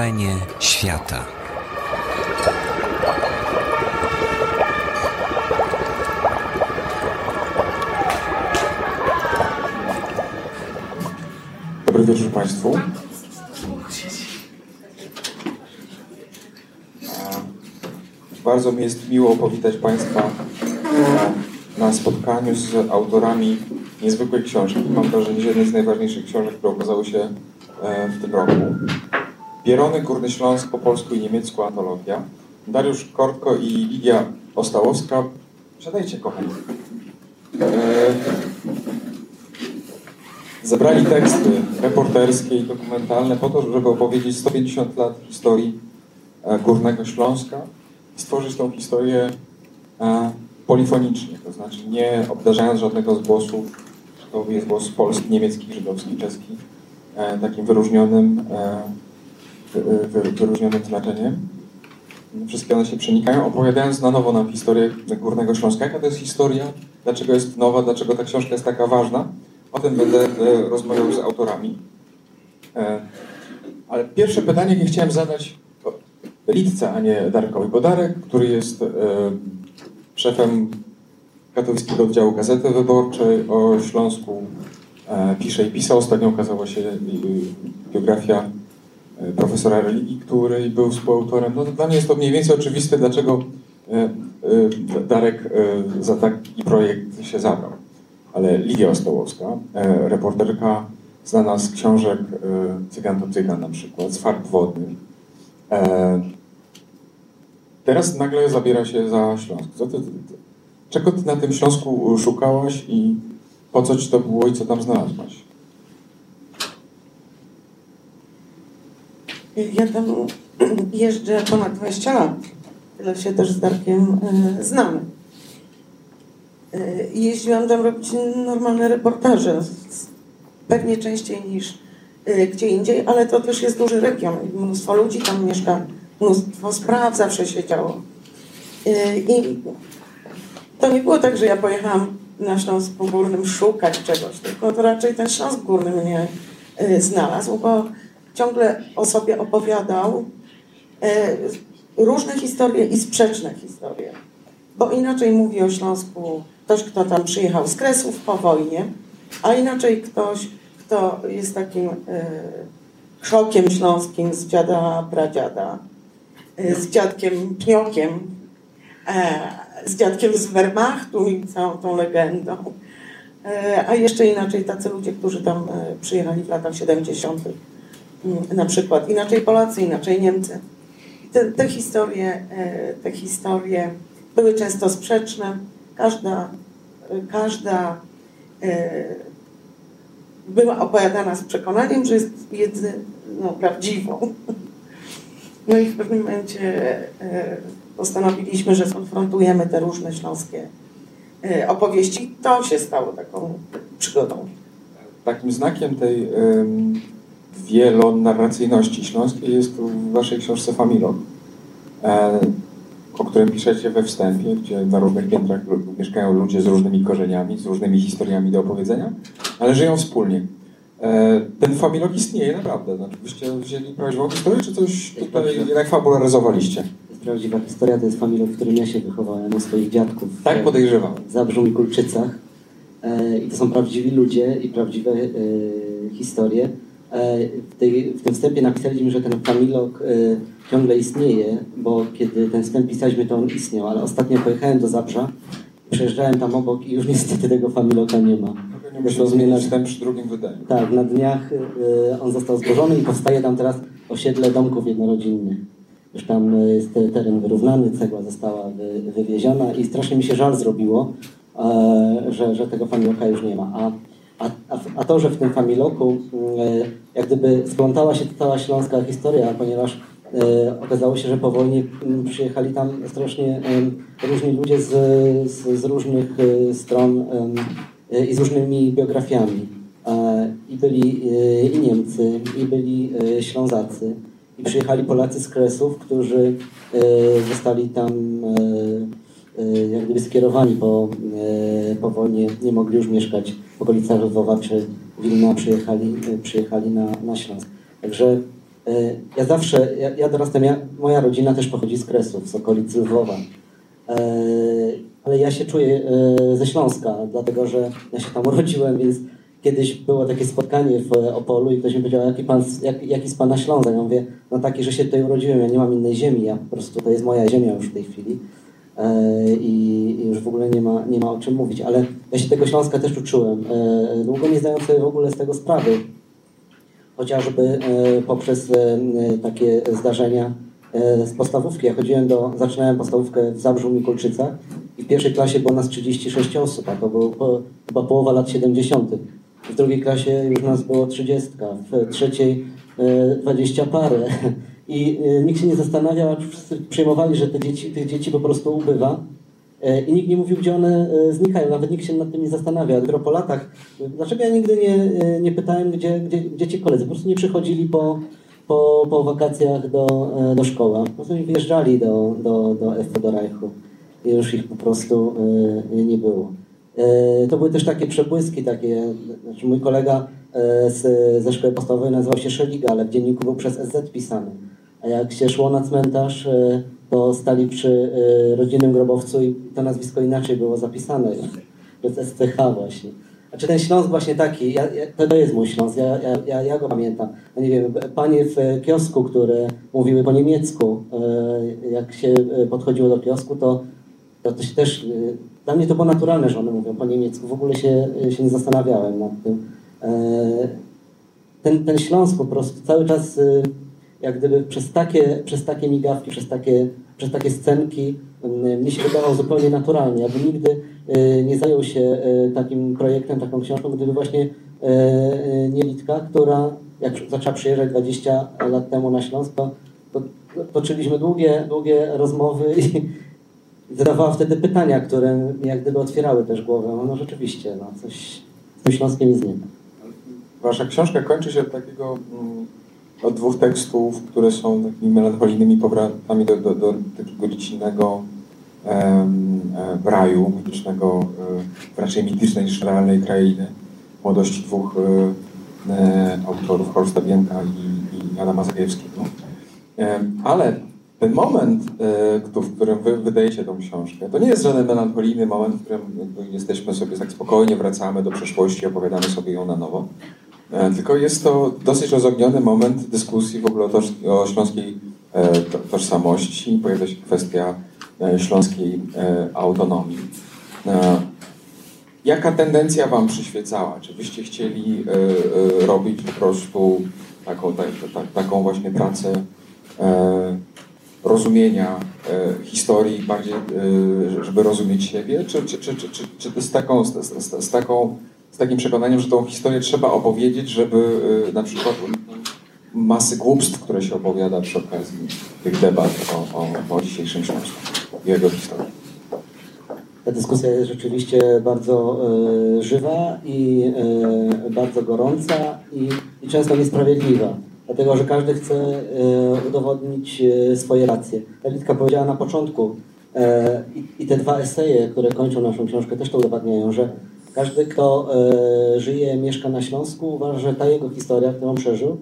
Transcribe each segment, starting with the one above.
Wrażenie świata. Dobry wieczór Państwu. Bardzo mi jest miło powitać Państwa na spotkaniu z autorami niezwykłej książki. Mam wrażenie, że jednej z najważniejszych książek, które okazały się e, w tym roku. Pierony Górny Śląsk po polsku i niemiecku antologia. Dariusz Kortko i Lidia Ostałowska. Siadajcie, kochani. E, zebrali teksty reporterskie i dokumentalne po to, żeby opowiedzieć 150 lat historii e, Górnego Śląska i stworzyć tą historię polifonicznie, to znaczy nie obdarzając żadnego z głosów, to jest głos polski, niemiecki, żydowski, czeski, e, takim wyróżnionym, e, wyróżnionym znaczeniem. Wszystkie one się przenikają, opowiadając na nowo nam historię Górnego Śląska. Jaka to jest historia? Dlaczego jest nowa? Dlaczego ta książka jest taka ważna? O tym będę e, rozmawiał z autorami. Ale pierwsze pytanie, jakie chciałem zadać Litce, a nie Darkowi, bo Darek, który jest szefem katowickiego oddziału Gazety Wyborczej o Śląsku e, pisze i pisał. Ostatnio ukazała się biografia e, profesora religii, który był współautorem. No, dla mnie jest to mniej więcej oczywiste, dlaczego e, Darek za taki projekt się zabrał. Ale Lidia Ostołowska, reporterka znana z książek Cygan to Cygan na przykład, z fakt wodnych, Teraz nagle zabiera się za Śląsk. Czego ty na tym Śląsku szukałaś i po co ci to było i co tam znalazłaś? Ja tam jeżdżę ponad 20 lat. Tyle się też z Darkiem e, znamy. E, jeździłam tam robić normalne reportaże. Pewnie częściej niż e, gdzie indziej, ale to też jest duży region. Mnóstwo ludzi tam mieszka mnóstwo spraw zawsze się działo. I to nie było tak, że ja pojechałam na Śląsku Górnym szukać czegoś, tylko to raczej ten Śląsk Górny mnie znalazł, bo ciągle o sobie opowiadał y, różne historie i sprzeczne historie. Bo inaczej mówi o Śląsku ktoś, kto tam przyjechał z Kresów po wojnie, a inaczej ktoś, kto jest takim krzokiem śląskim z dziada, pradziada z dziadkiem Pniokiem, e, z dziadkiem z Wehrmachtu i całą tą legendą. E, a jeszcze inaczej tacy ludzie, którzy tam e, przyjechali w latach 70. Mm, na przykład. Inaczej Polacy, inaczej Niemcy. Te, te, historie, te historie były często sprzeczne. Każda, każda była opowiadana z przekonaniem, że jest jedyną prawdziwą. No i w pewnym momencie e, postanowiliśmy, że skonfrontujemy te różne śląskie e, opowieści. To się stało taką przygodą. Takim znakiem tej wielonarracyjności śląskiej jest w waszej książce Familog, e, o którym piszecie we wstępie, gdzie na różnych piętrach mieszkają ludzie z różnymi korzeniami, z różnymi historiami do opowiedzenia, ale żyją wspólnie. E, ten familog istnieje naprawdę. Znaczy, byście wzięli prawdziwą historię, czy coś tutaj jednak fabularyzowaliście? To jest prawdziwa historia, to jest familog, w którym ja się wychowałem, u swoich dziadków. Tak podejrzewam. W i Kulczycach. E, I to są prawdziwi ludzie i prawdziwe e, historie. W, tej, w tym wstępie napisaliśmy, że ten familog ciągle istnieje, bo kiedy ten wstęp pisaliśmy, to on istniał, ale ostatnio pojechałem do Zabrza, przejeżdżałem tam obok i już niestety tego familoka nie ma. Musimy zmieniać ten przy drugim wydaniu. Tak, na dniach y, on został złożony i powstaje tam teraz osiedle domków jednorodzinnych. Już tam y, jest teren wyrównany, cegła została wy, wywieziona i strasznie mi się żal zrobiło, e, że, że tego familoka już nie ma. A, a, a to, że w tym familoku e, jak gdyby splątała się cała śląska historia, ponieważ e, okazało się, że po wojnie przyjechali tam strasznie różni ludzie z, z, z różnych stron E, i z różnymi biografiami. I byli i Niemcy, i byli Ślązacy, i przyjechali Polacy z Kresów, którzy zostali tam jak gdyby skierowani po, po wojnie, nie mogli już mieszkać w okolicach Lwowa czy Wilna, przyjechali, przyjechali na, na Śląsk. Także E, ja zawsze, ja, ja dorastam, ja, moja rodzina też pochodzi z Kresów, z okolic Lwowa. E, ale ja się czuję e, ze Śląska, dlatego że ja się tam urodziłem, więc kiedyś było takie spotkanie w Opolu i ktoś mi powiedział, jaki, pan, jak, jaki z pana Śląza? Ja mówię, no taki, że się tutaj urodziłem, ja nie mam innej ziemi, ja po prostu, to jest moja ziemia już w tej chwili i, i już w ogóle nie ma, nie ma o czym mówić, ale ja się tego Śląska też uczyłem, długo nie zdając sobie w ogóle z tego sprawy, chociażby e, poprzez e, takie zdarzenia e, z podstawówki. Ja chodziłem do, zaczynałem podstawówkę w Zabrzu Mikulczyca i w pierwszej klasie było nas 36 osób, a to było po, chyba połowa lat 70. W drugiej klasie już nas było 30, w trzeciej 20 parę. I nikt się nie zastanawiał, wszyscy przejmowali, że te dzieci, tych dzieci po prostu ubywa. E, i nikt nie mówił, gdzie one e, znikają, nawet nikt się nad tym nie zastanawia. Dopiero po latach, dlaczego ja nigdy nie, e, nie pytałem, gdzie, gdzie, gdzie ci koledzy, po prostu nie przychodzili po, po, po wakacjach do, do szkoły, po prostu nie wyjeżdżali do, do, do F do Reichu i już ich po prostu nie było. To były też takie przebłyski, takie, znaczy mój kolega z, ze szkoły podstawowej nazywał się Szeliga, ale w dzienniku był przez SZ pisany. A jak się szło na cmentarz, to stali przy y, rodzinnym grobowcu i to nazwisko inaczej było zapisane, przez SCH właśnie. Znaczy ten Śląsk właśnie taki, ja, ja, to jest mój Śląsk, ja, ja, ja, go pamiętam. No nie wiem, panie w kiosku, które mówiły po niemiecku, y, jak się podchodziło do kiosku, to, to, to się też, dla mnie to było naturalne, że one mówią po niemiecku, w ogóle się, się nie zastanawiałem nad tym. Ten, ten Śląsk po prostu cały czas jak gdyby przez takie, przez takie migawki, przez takie, przez takie scenki mm, mi się wydawał zupełnie naturalnie. Ja bym nigdy y, nie zajął się y, takim projektem, taką książką, gdyby właśnie y, nie Litka, która jak zaczęła przyjeżdżać 20 lat temu na Śląsk, to, to toczyliśmy długie, długie rozmowy i zadawała wtedy pytania, które mi jak gdyby otwierały też głowę. No, no rzeczywiście, no, coś z tym Śląskiem nie Wasza książka kończy się od takiego mm, od dwóch tekstów, które są takimi melancholijnymi powrotami do, do, do takiego dziecinnego e, raju, mitycznego, e, raczej mitycznej niż realnej krainy, młodości dwóch e, e autorów, Horsta Bienka i, i Adama Zagajewskiego. E, ale ten moment, e, w którym wy wydajecie tą książkę, to nie jest żaden melancholijny moment, w którym jesteśmy sobie tak spokojnie, wracamy do przeszłości, opowiadamy sobie ją na nowo. E, tylko jest to dosyć rozogniony moment dyskusji w ogóle o, śląskiej e, tożsamości. Pojawia się kwestia e, śląskiej autonomii. Jaka tendencja Wam przyświecała? Czy byście chcieli robić po prostu taką, tak, tak, taką właśnie pracę rozumienia historii bardziej, żeby rozumieć siebie? Czy, czy, czy, czy, czy z, taką, z, z taką z takim przekonaniem, że tą historię trzeba opowiedzieć, żeby y, na przykład masy głupstw, które się opowiada przy okazji tych debat o, o, o dzisiejszym Śląsku, jego historii. Ta dyskusja jest rzeczywiście bardzo y, żywa i y, bardzo gorąca i, i, często niesprawiedliwa, dlatego że każdy chce y, udowodnić swoje racje. Litka powiedziała na początku i, i te dwa eseje, które kończą naszą książkę też to udowadniają, że każdy, kto e, żyje, mieszka na Śląsku, uważa, że ta jego historia, którą przeżył,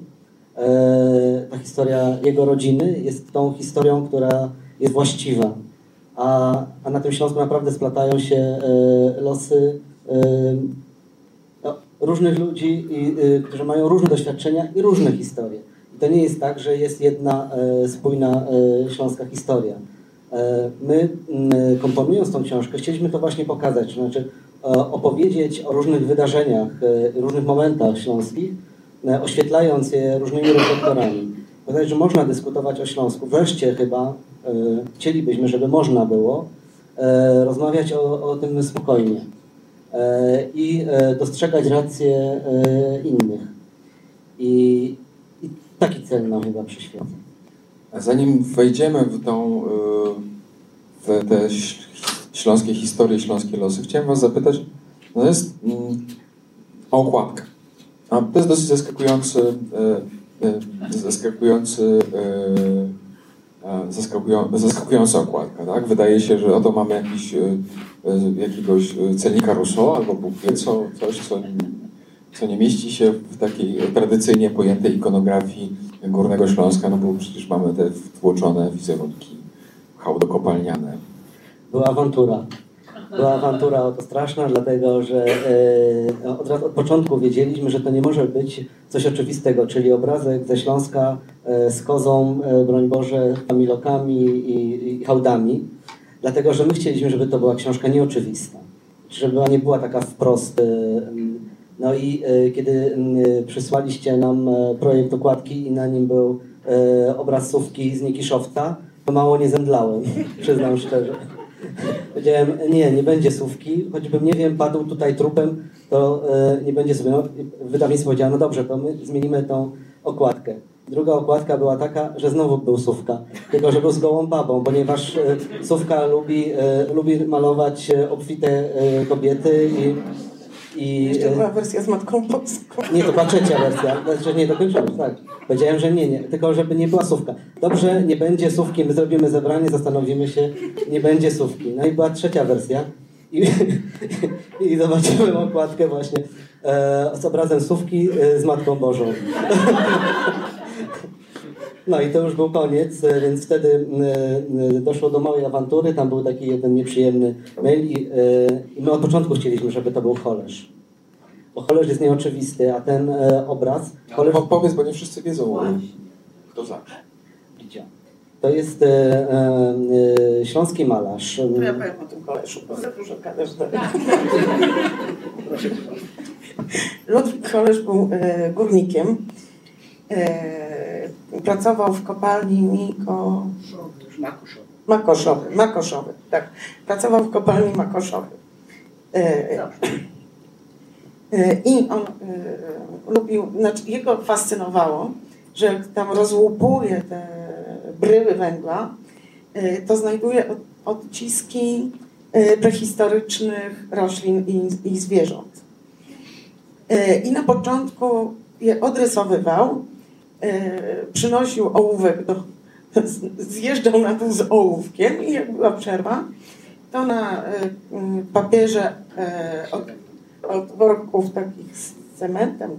e, ta historia jego rodziny jest tą historią, która jest właściwa. A, a na tym Śląsku naprawdę splatają się e, losy no, różnych ludzi, którzy mają różne doświadczenia i różne historie. I to nie jest tak, że jest jedna spójna śląska historia. My komponując tą książkę chcieliśmy to właśnie pokazać, znaczy opowiedzieć o różnych wydarzeniach, e, różnych momentach śląskich, e, oświetlając je różnymi reflektorami. Pokazać, że można dyskutować o Śląsku. Wreszcie chyba chcielibyśmy, żeby można było rozmawiać o, o tym spokojnie i dostrzegać racje innych. I, I taki cel nam chyba przyświeca. Zanim wejdziemy w tą w te śląskie historie, śląskie losy. Chciałem was zapytać, no jest mm, o okładkę. A to jest dosyć zaskakujący, e, e, zaskakujący e, zaskakują, zaskakująca okładka, tak? Wydaje się, że oto mamy jakiś, jakiegoś celnika Rousseau albo Bóg wie co, coś, co, co nie mieści się w takiej tradycyjnie pojętej ikonografii Górnego Śląska, no bo przecież mamy te wtłoczone wizerunki hałdokopalniane. Była awantura. Była awantura o to straszna, dlatego że e, od, od początku wiedzieliśmy, że to nie może być coś oczywistego, czyli obrazek ze Śląska e, z kozą, e, broń Boże, familokami i, i hałdami, dlatego że my chcieliśmy, żeby to była książka nieoczywista, żeby nie była taka wprost. No i kiedy przysłaliście nam projekt okładki i na nim był obraz Sówki z Nikiszowca, to mało nie zemdlałem, przyznam szczerze. Powiedziałem, nie, nie będzie słówki, choćbym, nie wiem, padł tutaj trupem, to e, nie będzie słówki. No, wydawnictwo powiedziało, no dobrze, to my zmienimy tą okładkę. Druga okładka była taka, że znowu był Sówka, tylko że był z gołą babą, ponieważ e, lubi, e, lubi malować e, obfite e, kobiety i... i Jeszcze e, była wersja z Matką Polską. nie, to była trzecia wersja, znaczy nie dokończona, tak. Powiedziałem, że nie, nie, tylko żeby nie była słówka. Dobrze, nie będzie słówki, my zrobimy zebranie, zastanowimy się, nie będzie słówki. No i była trzecia wersja i, i zobaczyłem okładkę właśnie e, z obrazem słówki e, z Matką Bożą. No i to już był koniec, e, więc wtedy e, e, doszło do małej awantury, tam był taki jeden nieprzyjemny mail i, i my od początku chcieliśmy, żeby to był cholerz. Bo cholerz jest nieoczywisty, a ten obraz, cholerz Po, powiedz, bo nie wszyscy wiedzą, e, kto zaczął. To jest e, e, śląski malarz. To ja powiem o tym koleszu, bo za dużo gadasz. Ludwik Kolesz był e, górnikiem. E, pracował w kopalni Miko... Makoszowy. Makoszowy, tak. Pracował w kopalni Makoszowy. E, e, I on e, lubił, znaczy jego fascynowało, że jak tam rozłupuje te bryły węgla, to znajduje od, odciski prehistorycznych roślin i, i zwierząt. I na początku je odrysowywał, przynosił ołówek do, zjeżdżał na dół z ołówkiem i jak była przerwa, to na e, papierze e, od, od worków takich z cementem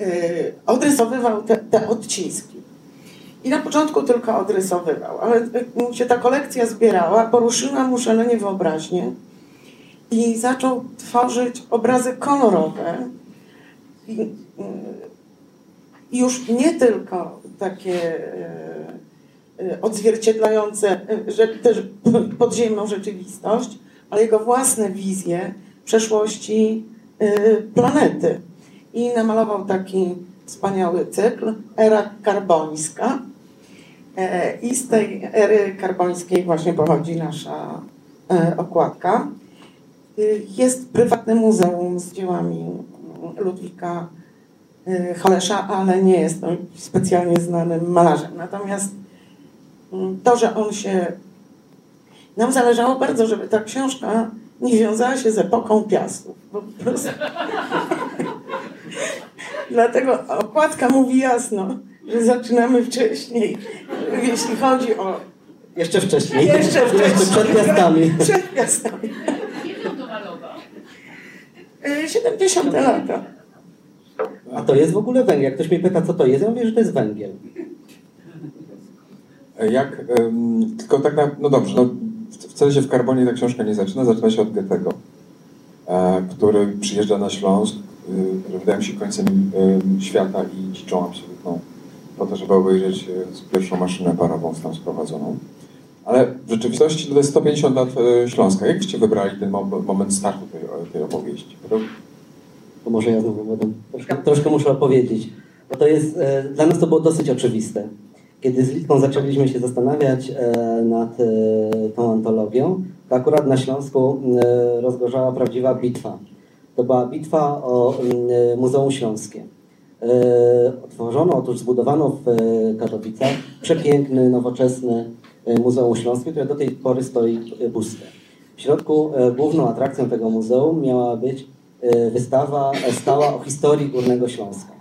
e, odrysowywał te, te odciski. I na początku tylko odrysowywał, ale mu się ta kolekcja zbierała, poruszyła mu szalenie wyobraźnię i zaczął tworzyć obrazy kolorowe. I już nie tylko takie y, y, odzwierciedlające że też podziemną rzeczywistość, ale jego własne wizje przeszłości planety. I namalował taki wspaniały cykl, Era Karbońska. E, I z tej ery karbońskiej właśnie pochodzi nasza e, okładka. Jest prywatne muzeum z dziełami Ludwika Cholesza, ale nie jest on specjalnie znanym malarzem. Natomiast mm, to, że on się... Nam zależało bardzo, żeby ta książka nie wiązała się z epoką piastów. Bo po prostu... Dlatego okładka mówi jasno, że zaczynamy wcześniej, jeśli chodzi o... Jeszcze wcześniej. Jeszcze wcześniej. przed miastami. Przed miastami. Kiedy on to malował? Y, 70 lata. A to jest w ogóle węgiel. Jak ktoś mnie pyta, co to jest, ja mówię, że to jest węgiel. E, Jak, em, tylko tak na, no dobrze, no, wcale się w Karbonie ta książka nie zaczyna, zaczyna się od Goethego, e, który przyjeżdża na Śląsk, y, wydaje mi się końcem em, świata i dziczą absolutną, po to, żeby obejrzeć e, pierwszą maszynę parową tam sprowadzoną. Ale w rzeczywistości to jest 150 lat Śląska. Jak byście wybrali ten mo- moment startu tej, tej opowieści? To może ja znowu będę. Troszkę, troszkę muszę opowiedzieć. Bo to jest, e, dla nas to było dosyć oczywiste. Kiedy z Litwą zaczęliśmy się zastanawiać e, nad e, tą antologią, to akurat na Śląsku rozgorzała prawdziwa bitwa. To była bitwa o Muzeum Śląskie. Otworzono, otóż zbudowano w Katowicach przepiękny, nowoczesny Muzeum Śląskie, które do tej pory stoi puste. W środku główną atrakcją tego muzeum miała być wystawa e, stała o historii Górnego Śląska.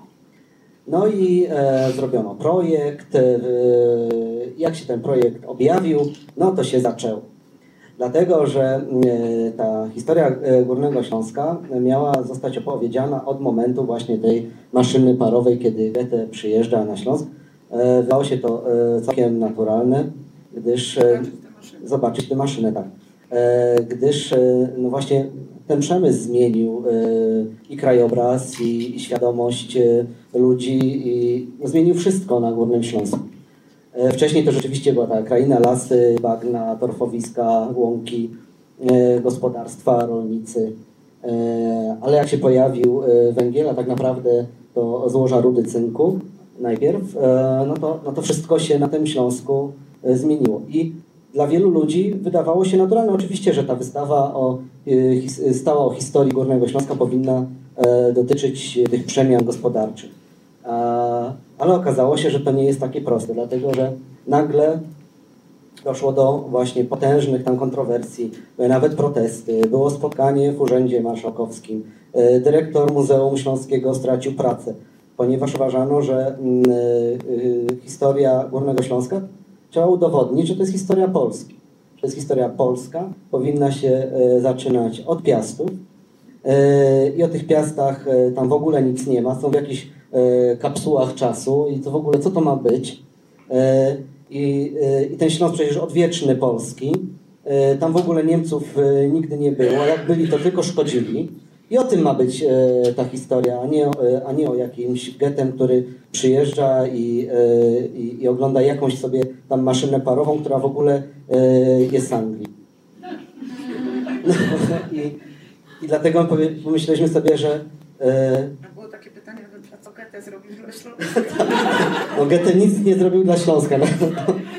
No i e, zrobiono projekt. E, jak się ten projekt objawił, no to się zaczęło. Dlatego, że e, ta historia Górnego Śląska miała zostać opowiedziana od momentu właśnie tej maszyny parowej, kiedy Goethe przyjeżdża na Śląsk. Wydawało się to całkiem naturalne, gdyż... Zobaczyć tę maszynę, tak. Gdyż no właśnie ten przemysł zmienił i krajobraz, i świadomość ludzi, i no, zmienił wszystko na Górnym Śląsku. E, wcześniej to rzeczywiście była ta kraina, lasy, bagna, torfowiska, łąki, e, gospodarstwa, rolnicy. E, ale jak się pojawił węgiel, a tak naprawdę to złoża rudy cynku najpierw, no to, no to wszystko się na tym Śląsku zmieniło. I dla wielu ludzi wydawało się naturalne oczywiście, że ta wystawa o, stała o historii Górnego Śląska powinna dotyczyć tych przemian gospodarczych. Ale okazało się, że to nie jest takie proste, dlatego że nagle doszło do właśnie potężnych tam kontrowersji, były nawet protesty, było spotkanie w Urzędzie Marszałkowskim. E, dyrektor Muzeum Śląskiego stracił pracę, ponieważ uważano, że mm, e, e, historia Górnego Śląska trzeba udowodnić, że to jest historia Polski. To jest historia polska, powinna się zaczynać od piastów i o tych piastach tam w ogóle nic nie ma, są w jakichś E, kapsułach czasu i to w ogóle co to ma być. E, I, e, i ten Śląsk przecież odwieczny Polski. Tam w ogóle Niemców nigdy nie było. Jak byli, to tylko szkodzili. I o tym ma być ta historia, a nie, a nie o jakimś getem, który przyjeżdża i, i, i, ogląda jakąś sobie tam maszynę parową, która w ogóle jest z Anglii. No, i, I dlatego pomyśleliśmy sobie, że Goethe zrobił dla Śląska? No Goethe nic nie zrobił dla Śląska. No.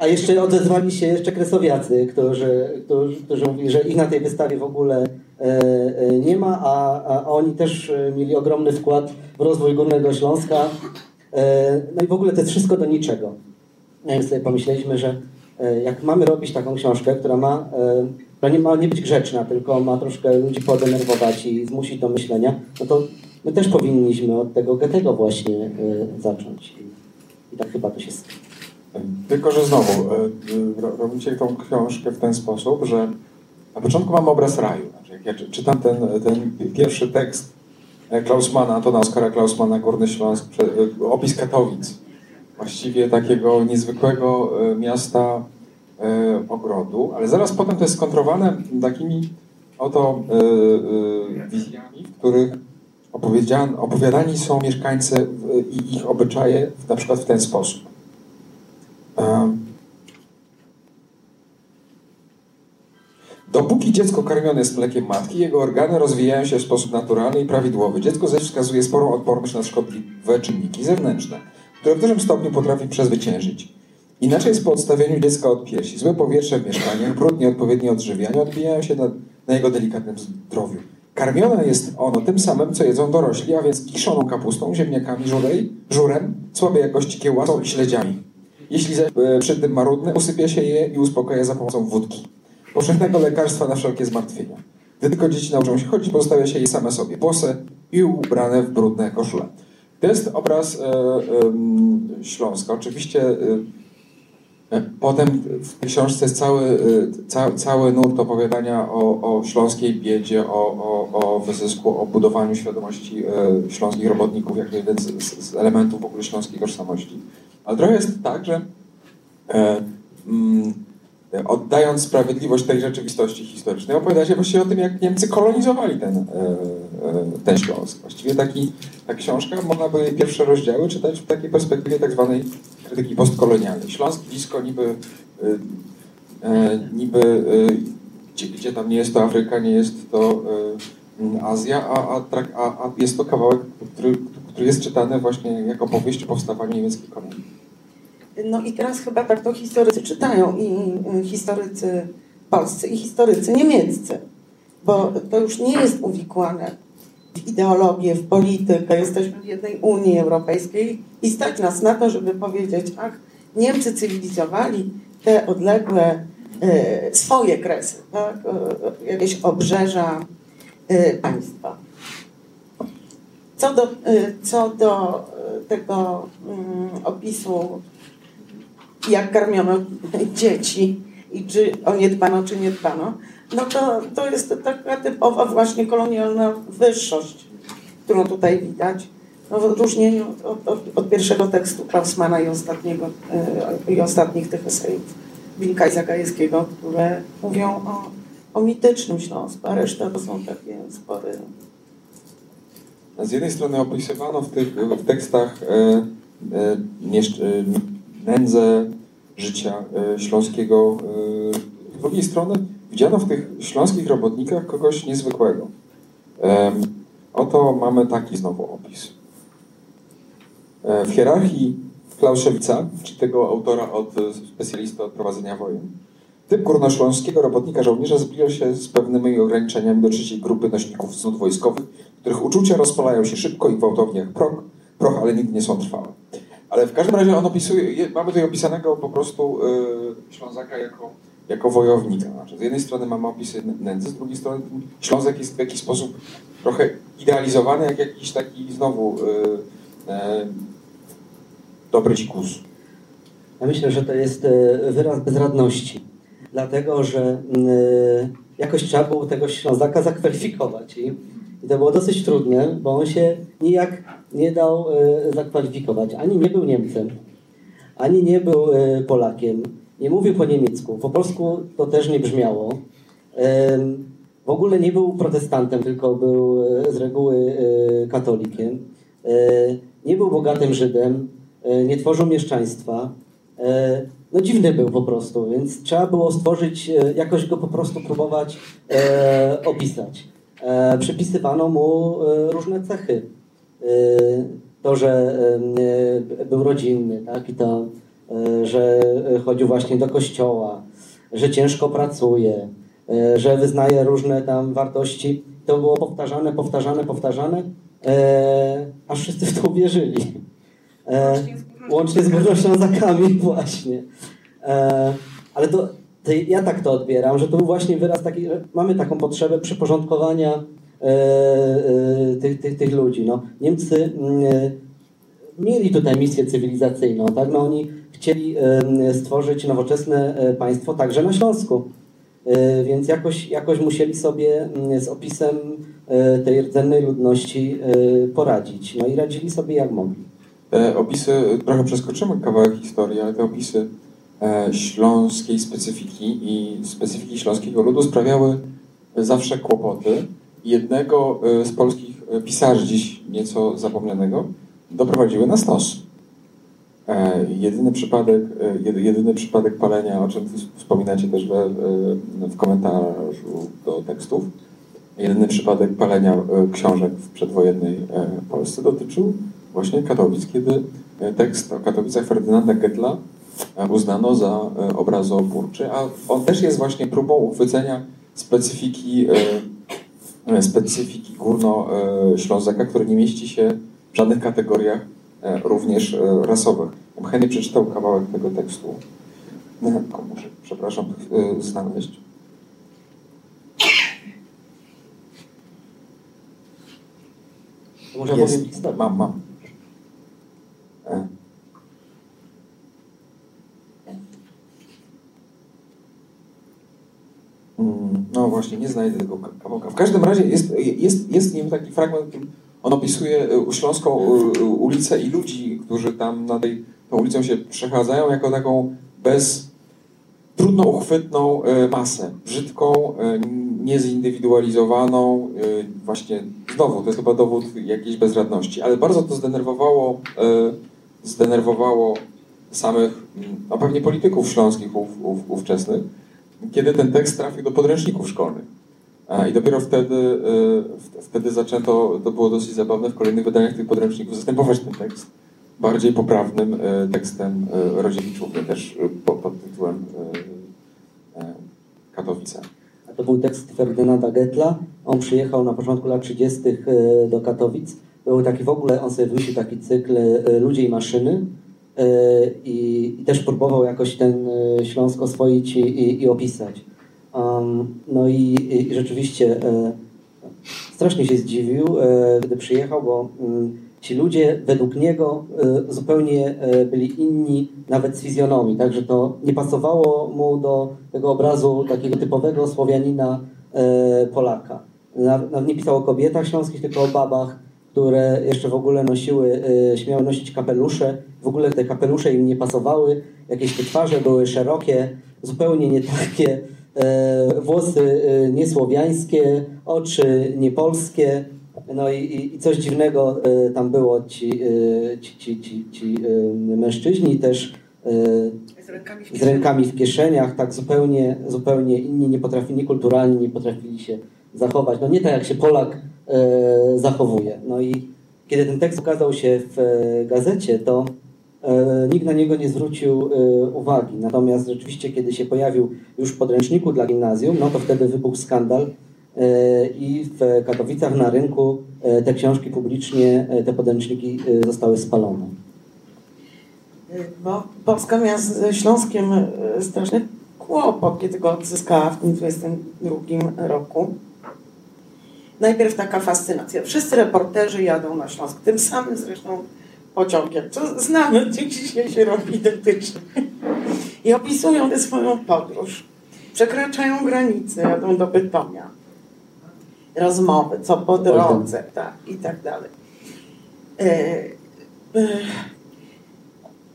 A jeszcze odezwali się jeszcze kresowiacy, którzy, którzy, którzy mówili, że ich na tej wystawie w ogóle e, e, nie ma, a, a oni też e, mieli ogromny wkład w rozwój Górnego Śląska. No i w ogóle to jest wszystko do niczego. Ja sobie pomyśleliśmy, że jak mamy robić taką książkę, która ma, która nie ma nie być grzeczna, tylko ma troszkę ludzi podenerwować i zmusić do myślenia, no to my też powinniśmy od tego Goethego właśnie zacząć. I, tak chyba to się Tylko, że znowu y, robicie tą książkę w ten sposób, że na początku mamy obraz raju. Znaczy, jak ja czytam ten, ten pierwszy tekst e, Klausmana, Antona Oskara Klausmana, Górny Śląsk, e, opis Katowic, właściwie takiego niezwykłego e, miasta ogrodu, ale zaraz potem to jest skontrowane takimi oto wizjami, w których opowiadani są mieszkańcy i ich obyczaje na przykład w ten sposób. Dopóki dziecko karmione jest mlekiem matki, jego organy rozwijają się w sposób naturalny i prawidłowy. Dziecko zaś wskazuje sporą odporność na szkodliwe czynniki zewnętrzne, które w dużym stopniu potrafi przezwyciężyć. Inaczej jest po odstawieniu dziecka od piersi. Złe powietrze w mieszkaniach, brud, nieodpowiednie odżywianie odbijają się na, na jego delikatnym zdrowiu. Karmione jest ono tym samym, co jedzą dorośli, a więc kiszoną kapustą, ziemniakami, żurej, żurem, słabej jakości kiełbasą i śledziami. Jeśli zaś e, tym marudne, usypia się je i uspokaja za pomocą wódki. Powszechnego lekarstwa na wszelkie zmartwienia. Gdy tylko dzieci nauczą się chodzić, pozostawia się je same sobie, bose i ubrane w brudne koszule. To jest obraz e, e, Śląska. Oczywiście e, Potem w tej książce jest cały, y, ca, cały nurt opowiadania o, o śląskiej biedzie, o, o, o wyzysku, o budowaniu świadomości śląskich robotników, jak jeden z, z, elementów w ogóle śląskiej tożsamości. Ale trochę jest tak, że e, mm, oddając sprawiedliwość tej rzeczywistości historycznej, opowiadacie właściwie o tym, jak Niemcy kolonizowali ten, e, e, ten Śląsk. Właściwie taki, ta książka, można by pierwsze rozdziały czytać w takiej perspektywie tak zwanej krytyki postkolonialnej. Śląsk blisko niby, e, niby gdzie, gdzie tam nie jest to Afryka, nie jest to Azja, a, a, a, a jest to kawałek, który, który jest czytany właśnie jako powieść o powstawaniu niemieckiej kolonii. No i teraz chyba tak to historycy czytają i historycy polscy i historycy niemieccy, bo to już nie jest uwikłane w ideologię, w politykę. Jesteśmy w jednej Unii Europejskiej i stać nas na to, żeby powiedzieć, ach, Niemcy cywilizowali te odległe e, swoje kresy, tak? e, jakieś obrzeża e, państwa. Co do, e, co do e, tego mm, opisu jak karmiono dzieci i czy o nie dbano, czy nie dbano, no to, to jest taka typowa właśnie kolonialna wyższość, którą tutaj widać. No w odróżnieniu od, od, od pierwszego tekstu Klausmana i, ostatniego, yy, i ostatnich tych esejów Wilka i Zagajewskiego, które mówią o, o mitycznym Śląsku, a reszta to są takie spory z jednej strony opisywano w tych w tekstach e, e, e, nędzę życia śląskiego. Z drugiej strony widziano w tych śląskich robotnikach kogoś niezwykłego. Oto mamy taki znowu opis. W hierarchii Klauszewica, czy tego autora od specjalisty od prowadzenia wojen, typ górnośląskiego robotnika żołnierza zbliża się z pewnymi ograniczeniami do trzeciej grupy nośników cnót wojskowych, których uczucia rozpalają się szybko i gwałtownie jak proch, proch ale nigdy nie są trwałe. Ale w każdym razie on opisuje, mamy tutaj opisanego po prostu yy, Ślązaka jako, jako wojownika. Znaczy, z jednej strony mamy opisy nędzy, z drugiej strony Ślązak jest w jakiś sposób trochę idealizowany, jak jakiś taki znowu yy, yy, dobry dzikus. Ja myślę, że to jest e, wyraz bezradności. Dlatego, że jakoś trzeba było tego Ślązaka zakwalifikować. I i to było dosyć trudne, bo on się nijak nie dał e, zakwalifikować. Ani nie był Niemcem, ani nie był e, Polakiem, nie mówił po niemiecku. Po polsku to też nie brzmiało. W ogóle nie był protestantem, tylko był e, z reguły katolikiem. Nie był bogatym Żydem, nie tworzył mieszczaństwa. No dziwny był po prostu, więc trzeba było stworzyć, jakoś go po prostu próbować opisać. E, przypisywano mu e, różne cechy. E, to, że był rodzinny, tak? I to, że chodził właśnie do kościoła, że ciężko pracuje, że wyznaje różne tam wartości. To było powtarzane, powtarzane, powtarzane, aż wszyscy w to uwierzyli. Łącznie z Górnoślązakami właśnie. Ale to to ja tak to odbieram, że to był właśnie wyraz taki, że mamy taką potrzebę przyporządkowania e, e, tych, tych, tych ludzi. No, Niemcy mm, e, mieli tutaj misję cywilizacyjną, tak? No, oni chcieli stworzyć nowoczesne państwo także na Śląsku. Więc jakoś, jakoś musieli sobie mm, z opisem tej rdzennej ludności poradzić. No i radzili sobie jak mogli. Te opisy, trochę przeskoczymy kawałek historii, ale te opisy śląskiej specyfiki i specyfiki śląskiego ludu sprawiały zawsze kłopoty. Jednego e, z polskich e, pisarzy, dziś nieco zapomnianego, doprowadziły na stos. Jedyny przypadek, jedyny przypadek palenia, o czym wspominacie też w, w komentarzu do tekstów, jedyny przypadek palenia książek w przedwojennej Polsce dotyczył właśnie Katowic, kiedy tekst o Katowicach Ferdynanda Getla uznano za e, obrazotwórczy, a on też jest właśnie próbą uchwycenia specyfiki, e, e, specyfiki górno-ślązaka, który nie mieści się w żadnych kategoriach również rasowych. Chętnie przeczytał kawałek tego tekstu. Muszę, przepraszam, znaleźć. Może jest, mam, mam. No właśnie, nie znajdę tego kawałka. W każdym razie jest, jest, jest nim taki fragment, on opisuje e, Śląską e, ulicę i ludzi, którzy tam na tej tą ulicą się przechadzają jako taką bez trudno uchwytną masę, brzydką, niezindywidualizowaną, właśnie znowu, to jest chyba dowód jakiejś bezradności, ale bardzo to zdenerwowało, zdenerwowało samych, no pewnie polityków śląskich ów, ów, ówczesnych, kiedy ten tekst trafił do podręczników szkolnych. I dopiero wtedy, e, wtedy zaczęto, to było dosyć zabawne, w kolejnych wydaniach tych podręczników zastępować ten tekst bardziej poprawnym e, tekstem e, Rodziewiczów, też pod, tytułem Katowice. To był tekst Ferdynanda Getla. On przyjechał na początku lat 30. do Katowic. Był taki w ogóle, on sobie wymyślił taki cykl Ludzie i maszyny i, i, też próbował jakoś ten e, Śląsk oswoić i, i, i opisać. Um, no i, i rzeczywiście e, strasznie się zdziwił, gdy przyjechał, bo um, ci ludzie według niego e, zupełnie e, byli inni, nawet z fizjonomii, także to nie pasowało mu do tego obrazu takiego typowego Słowianina e, Polaka. Nawet nie pisał o kobietach śląskich, tylko o babach, które jeszcze w ogóle nosiły, śmiały nosić kapelusze. W ogóle te kapelusze im nie pasowały, jakieś te twarze były szerokie, zupełnie nie takie, włosy niesłowiańskie, oczy niepolskie. No i, i coś dziwnego y, tam było. Ci, y, ci, ci, ci, ci y, mężczyźni też z rękami, z rękami w kieszeniach, tak zupełnie, zupełnie inni, nie potrafili, niekulturalni, nie potrafili się zachować. No nie tak jak się Polak zachowuje. No i kiedy ten tekst ukazał się w gazecie, to nikt na niego nie zwrócił uwagi. Natomiast rzeczywiście, kiedy się pojawił już w podręczniku dla gimnazjum, no to wtedy wybuchł skandal E, i w Katowicach na rynku e, te książki publicznie, e, te podręczniki zostały spalone. Bo Polska miała ze Śląskiem straszny kłopot, kiedy go odzyskała w tym 22 roku. Najpierw taka fascynacja. Wszyscy reporterzy jadą na Śląsk, tym samym zresztą pociągiem, co znamy, dzisiaj się robi identycznie. I opisują tę swoją podróż. Przekraczają granice, jadą do Bytomia rozmowy, co po drodze, tak, i tak dalej. E, e,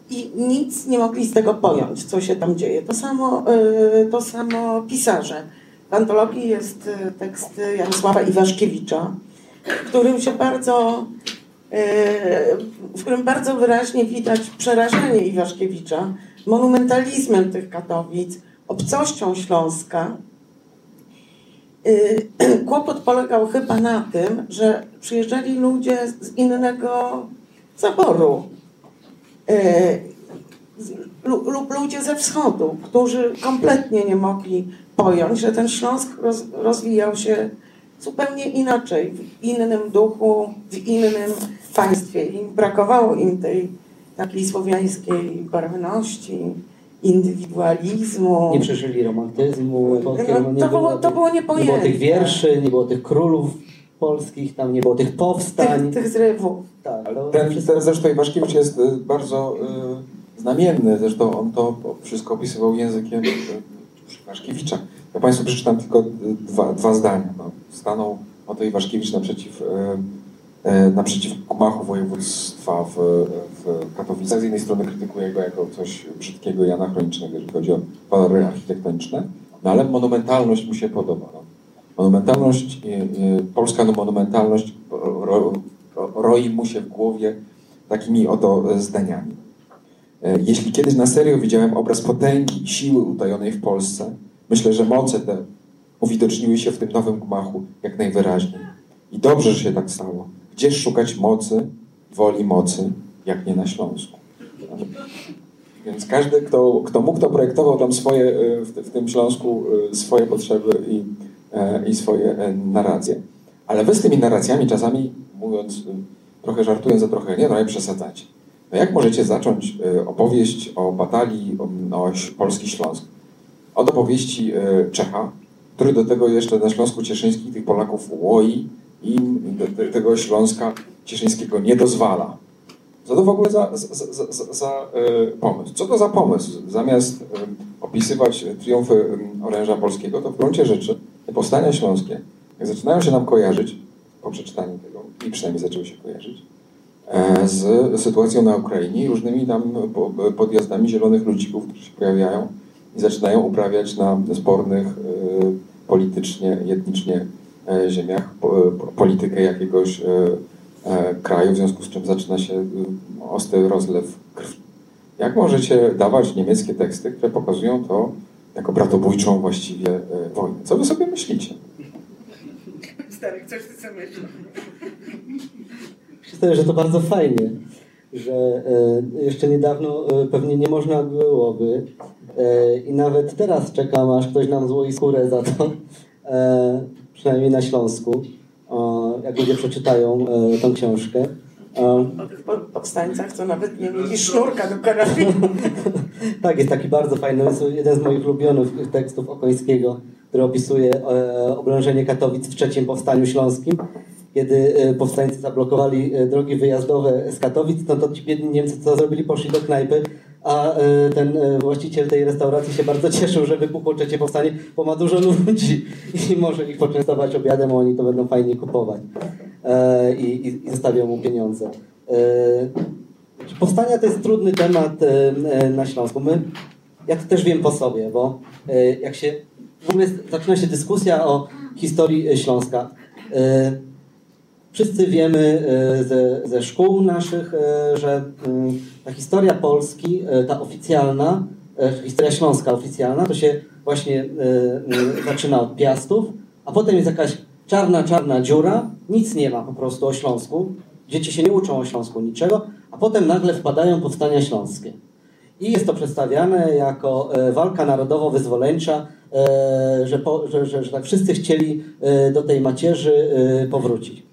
I nic nie mogli z tego pojąć, co się tam dzieje. To samo, e, to samo pisarze. W antologii jest tekst Jarosława Iwaszkiewicza, w którym się bardzo w którym bardzo wyraźnie widać przerażenie Iwaszkiewicza monumentalizmem tych Katowic, obcością Śląska, Y, kłopot polegał chyba na tym, że przyjeżdżali ludzie z innego zaboru. Y, lub ludzie ze wschodu, którzy kompletnie nie mogli pojąć, że ten Śląsk rozwijał się zupełnie inaczej, w innym duchu, w innym państwie. I brakowało im tej takiej słowiańskiej barwności indywidualizmu. Nie przeżyli romantyzmu. No, to, było, to było niepojęte. Nie było tych wierszy, nie było tych królów polskich, tam nie było tych powstań. Tych, tych zrywów. Tak, ten, ten zresztą Iwaszkiewicz jest y, bardzo y, znamienny, zresztą on to wszystko opisywał językiem y, Iwaszkiewicza. Ja Państwu przeczytam tylko dwa, dwa zdania. No, stanął oto Iwaszkiewicz naprzeciw y, E, naprzeciw gmachu województwa w, w Katowicach. Z jednej strony krytykuje go jako coś brzydkiego i anachronicznego, jeżeli chodzi o walory architektoniczne, no ale monumentalność mu się podoba. No. Monumentalność, polska no, monumentalność ro, ro, roi mu się w głowie takimi oto zdaniami. E, jeśli kiedyś na serio widziałem obraz potęgi i siły utajonej w Polsce, myślę, że moce te uwidoczniły się w tym nowym gmachu jak najwyraźniej. I dobrze, że się tak stało. Gdzie szukać mocy, woli mocy, jak nie na Śląsku? Więc każdy, kto, kto mógł, to projektował tam swoje, e, w, w tym Śląsku e, swoje potrzeby i, i swoje narracje. Ale wy z tymi narracjami czasami, mówiąc, trochę żartując, a trochę nie, trochę przesadzacie. No jak możecie zacząć opowieść o batalii o, Polski Śląsk? Od opowieści Czecha, który do tego jeszcze na Śląsku Cieszyńskim tych Polaków łoi, im tego Śląska Cieszyńskiego nie dozwala. Co to w ogóle za, za, za, za e, pomysł? Co to za pomysł? Zamiast opisywać triumfy oręża polskiego, to w gruncie rzeczy powstania śląskie, jak zaczynają się nam kojarzyć, po przeczytaniu tego, i przynajmniej zaczęły się kojarzyć, z sytuacją na Ukrainie i różnymi tam podjazdami zielonych ludzików, którzy się pojawiają i zaczynają uprawiać na spornych, politycznie, etnicznie E, ziemiach e, politykę jakiegoś e, kraju, w związku z czym zaczyna się ostry rozlew krwi. Jak możecie dawać niemieckie teksty, które pokazują to jako bratobójczą właściwie wojnę? Co wy sobie myślicie? Stary, coś ty sobie myślisz? Myślę, że to bardzo fajnie, że jeszcze niedawno pewnie nie można byłoby i nawet teraz czekam, aż ktoś nam złoi skórę za to, przynajmniej na Śląsku, jak ludzie przeczytają e, tę książkę. O tych powstańcach, co nawet nie mieli sznurka do karabinu. tak, jest taki bardzo fajny, jest jeden z moich ulubionych tekstów Okońskiego, który opisuje e, oblężenie Katowic w trzecim powstaniu śląskim. Kiedy e, powstańcy zablokowali e, drogi wyjazdowe z Katowic, no to ci biedni Niemcy co zrobili? Poszli do knajpy, a e, ten właściciel tej restauracji się bardzo cieszył, że wybuchło trzecie powstanie, bo ma dużo ludzi i może ich poczęstować obiadem, a oni to będą fajnie kupować i, i zostawią mu pieniądze. Powstania to jest trudny temat na Śląsku. My, ja to też wiem po sobie, bo jak się w ogóle zaczyna się dyskusja o historii Śląska. Wszyscy wiemy e, ze, ze szkół naszych, e, że mm, ta historia Polski, e, ta oficjalna, historia śląska oficjalna, to się właśnie mm, zaczyna od Piastów, a potem jest jakaś czarna, czarna dziura, nic nie ma po prostu o Śląsku, dzieci się nie uczą o Śląsku niczego, a potem nagle wpadają powstania śląskie. I jest to przedstawiane jako walka narodowo-wyzwoleńcza, że, po, że, że, że tak wszyscy chcieli do tej macierzy powrócić.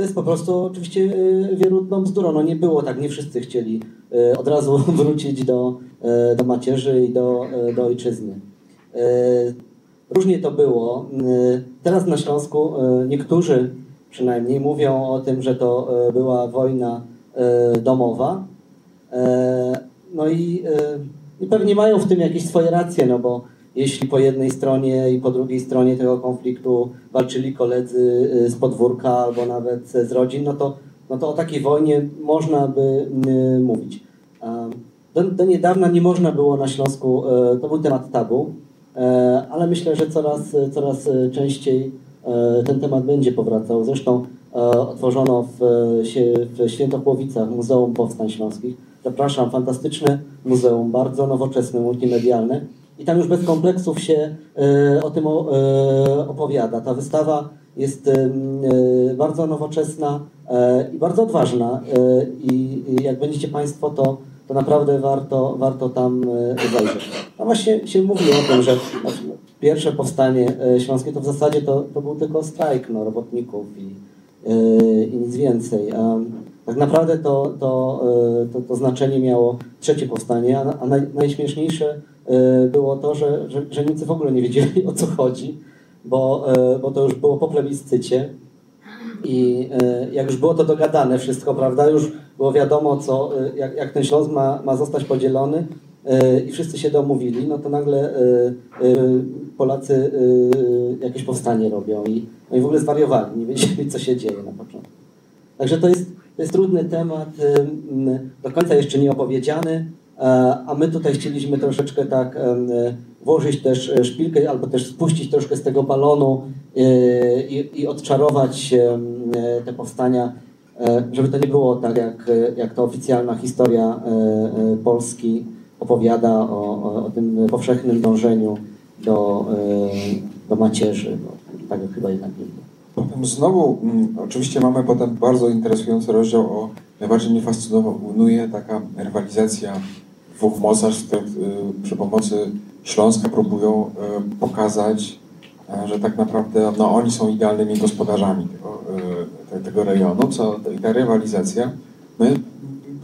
To jest po prostu oczywiście y, wierutną bzdurą. No nie było tak, nie wszyscy chcieli y, od razu wrócić do, y, do macierzy i do, do ojczyzny. Różnie to było. Teraz na Śląsku niektórzy przynajmniej mówią o tym, że to była wojna domowa. No i, i pewnie mają w tym jakieś swoje racje, no bo jeśli po jednej stronie i po drugiej stronie tego konfliktu walczyli koledzy y, z podwórka albo nawet z rodzin, no to, no to o takiej wojnie można by y, mówić. Do, do niedawna nie można było na Śląsku, y, to był temat tabu, ale myślę, że coraz, coraz częściej ten temat będzie powracał. Zresztą otworzono w, w Świętochłowicach Muzeum Powstań Śląskich. Zapraszam, fantastyczne muzeum, bardzo nowoczesne, multimedialne i tam już bez kompleksów się e, o tym e, opowiada. Ta wystawa jest e, bardzo nowoczesna i bardzo odważna i jak będziecie Państwo, to, to naprawdę warto, warto tam zajrzeć. A właśnie się mówi o tym, że pierwsze powstanie śląskie to w zasadzie to, to był tylko strajk no, robotników i, i nic więcej. A tak naprawdę to, to, to, to znaczenie miało trzecie powstanie, a, a naj, najśmieszniejsze było to, że, że, że Niemcy w ogóle nie wiedzieli o co chodzi, bo, e, bo to już było po plebiscycie i e, jak już było to dogadane wszystko, prawda, już było wiadomo, co, jak, jak ten Śląsk ma, ma zostać podzielony i wszyscy się domówili, no to nagle Polacy jakieś powstanie robią i, w ogóle zwariowali, nie wiedzieli, co się dzieje na początku. Także to jest, to jest trudny temat, do końca jeszcze nie opowiedziany, a my tutaj chcieliśmy troszeczkę tak e, włożyć też e, szpilkę albo też spuścić troszkę z tego balonu i, i odczarować te powstania, żeby to nie było tak, jak, jak ta oficjalna historia Polski opowiada o, o, tym powszechnym dążeniu do, do macierzy. No, tak chyba jednak nie było. Potem znowu, mm, oczywiście mamy potem bardzo interesujący rozdział o, najbardziej mnie fascynuje taka rywalizacja dwóch mocarstw, które przy pomocy Śląska próbują y, pokazać, e, że tak naprawdę no, oni są idealnymi gospodarzami tego, y, tego rejonu, co i ta rywalizacja no,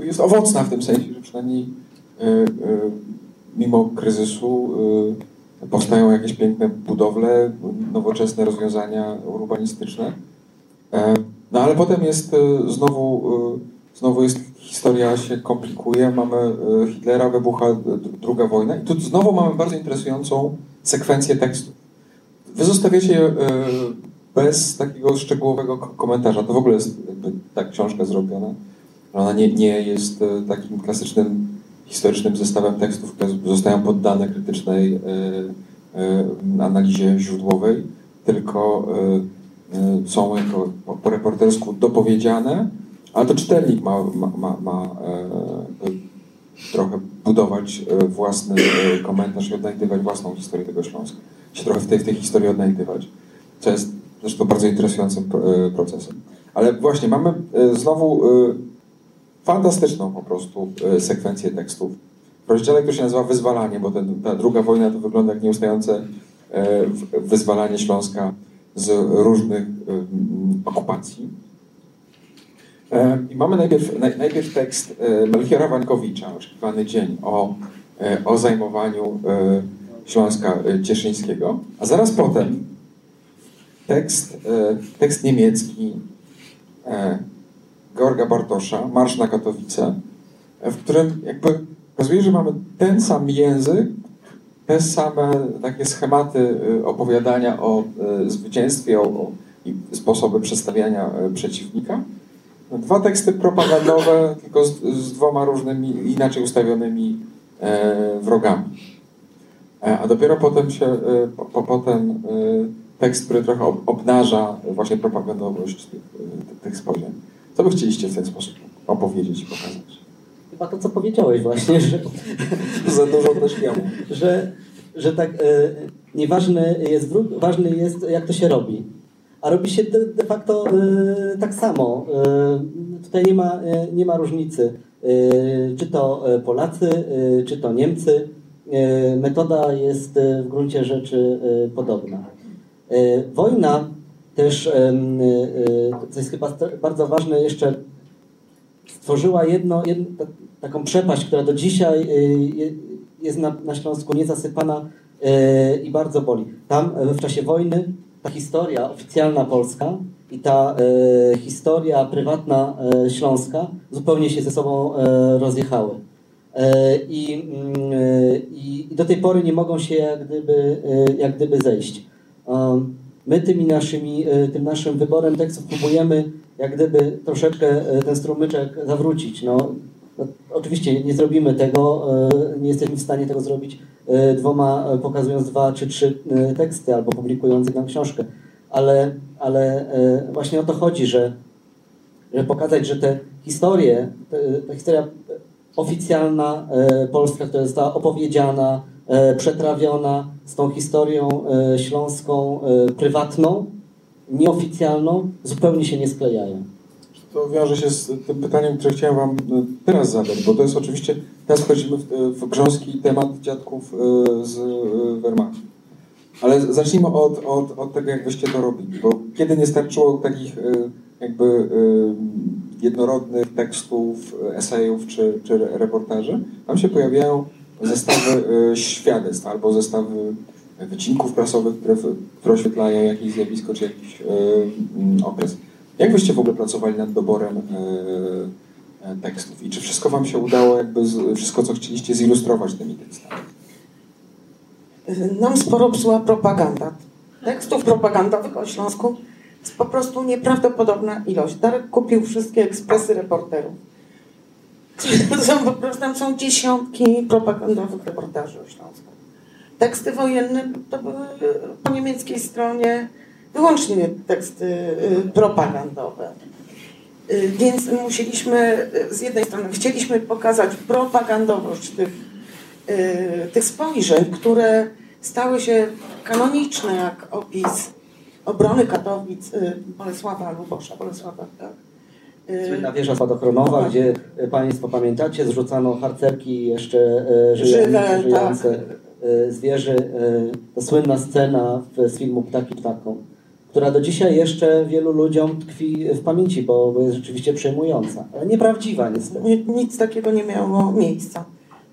jest owocna w tym sensie, że przynajmniej y, mimo kryzysu powstają jakieś piękne budowle, nowoczesne rozwiązania urbanistyczne. E, no ale potem jest znowu, znowu jest historia się komplikuje, mamy e, Hitlera, wybucha druga wojna i tu znowu mamy bardzo interesującą sekwencję tekstów. Wy zostawiacie je bez takiego szczegółowego komentarza. To w ogóle jest ta książka zrobiona. Ona nie, nie jest e, takim klasycznym historycznym zestawem tekstów, które zostają poddane krytycznej e, analizie źródłowej, tylko są jako po reportersku dopowiedziane, ale to czytelnik ma, ma, ma, ma e, trochę budować e, własny e, komentarz i odnajdywać własną historię tego Śląska. Się trochę w tej, w tej historii odnajdywać, co jest zresztą bardzo interesującym e, procesem. Ale właśnie mamy e, znowu e, fantastyczną po prostu sekwencję tekstów. W rozdziale, który się nazywa Wyzwalanie, bo ten, ta druga wojna to wygląda jak nieustające wyzwalanie Śląska z różnych okupacji E, I mamy najpierw, najpierw tekst e, Melchiora Wankowicza, Oczekiwany dzień, o, e, o zajmowaniu Śląska Cieszyńskiego, a zaraz potem tekst, tekst niemiecki e, Georga Bartosza, Marsz na Katowice, e, w którym jakby okazuje, że mamy ten sam język, te same takie schematy e, opowiadania o e, zwycięstwie, o, i sposoby przedstawiania e, przeciwnika. Dwa teksty propagandowe, tylko z, z dwoma różnymi, inaczej ustawionymi e, wrogami. E, a dopiero potem się, e, po, po, potem e, tekst, który trochę ob, obnaża właśnie propagandowość tych, e, tych spojrzeń. Co by chcieliście w ten sposób opowiedzieć i pokazać? Chyba to, co powiedziałeś właśnie, że, Za dużo też jemu. że, że tak e, nieważny jest wróg, ważny jest jak to się robi. A robi się de, de facto e, tak samo. E, tutaj nie ma, e, nie ma różnicy. E, czy to e, Polacy, e, czy to Niemcy. Metoda jest w gruncie rzeczy podobna. Wojna też, co jest chyba bardzo ważne, jeszcze stworzyła jedno, jedno, ta- taką przepaść, która do dzisiaj y, je- jest na, na Śląsku niezasypana y, i bardzo boli. Tam y, w czasie wojny ta historia oficjalna polska i ta y, historia prywatna y, śląska zupełnie się ze sobą y, rozjechały. I, mm, y, i, I do tej pory nie mogą się jak gdyby, y, jak gdyby zejść. Um, My tymi naszymi, tym naszym wyborem tekstów próbujemy jak gdyby troszeczkę ten strumyczek zawrócić. No, no, oczywiście nie zrobimy tego, y, nie jesteśmy w stanie tego zrobić y, dwoma, y, pokazując dwa czy trzy teksty albo publikując jedną książkę, ale, ale właśnie o to chodzi, że, że pokazać, że te historie, ta historia oficjalna polska, która została opowiedziana, przetrawiona z tą historią śląską prywatną, nieoficjalną, zupełnie się nie sklejają. To wiąże się z tym pytaniem, które chciałem Wam e, teraz zadać, bo to jest oczywiście, teraz wchodzimy w, w grząski temat dziadków e, z e, Wehrmachtu. Ale zacznijmy od, od, od tego, jak Wyście to robili, bo kiedy nie starczyło takich e, jakby e, jednorodnych tekstów, e, esejów czy, czy reportaży, tam się pojawiają zestawy e, świadectw albo zestawy wycinków prasowych, które, które oświetlają jakieś zjawisko czy jakiś e, okres. Jak wyście w ogóle pracowali nad doborem e, e, tekstów i czy wszystko wam się udało, jakby z, wszystko, co chcieliście zilustrować tymi tekstami? Nam sporo psuła propaganda. Tekstów propagandowych o Śląsku jest po prostu nieprawdopodobna ilość. Darek kupił wszystkie ekspresy reporterów. Są po prostu, tam są dziesiątki propagandowych reportaży o Śląsku. Teksty wojenne to były po niemieckiej stronie wyłącznie teksty y, propagandowe. Y, Więc musieliśmy, y, z jednej strony chcieliśmy pokazać propagandowość tych, y, tych spojrzeń, które stały się kanoniczne, jak opis obrony Katowic y, Bolesława Lubosza, Bolesława, tak? Y, Słynna wieża spadochronowa, Tak. gdzie Państwo pamiętacie, zrzucano harcerki jeszcze żyjące tak. e, z wieży. E, to słynna scena z filmu Ptaki Ptaką, która do dzisiaj jeszcze wielu ludziom tkwi w pamięci, bo jest rzeczywiście przejmująca, ale nieprawdziwa niestety. Ni- nic takiego nie miało miejsca.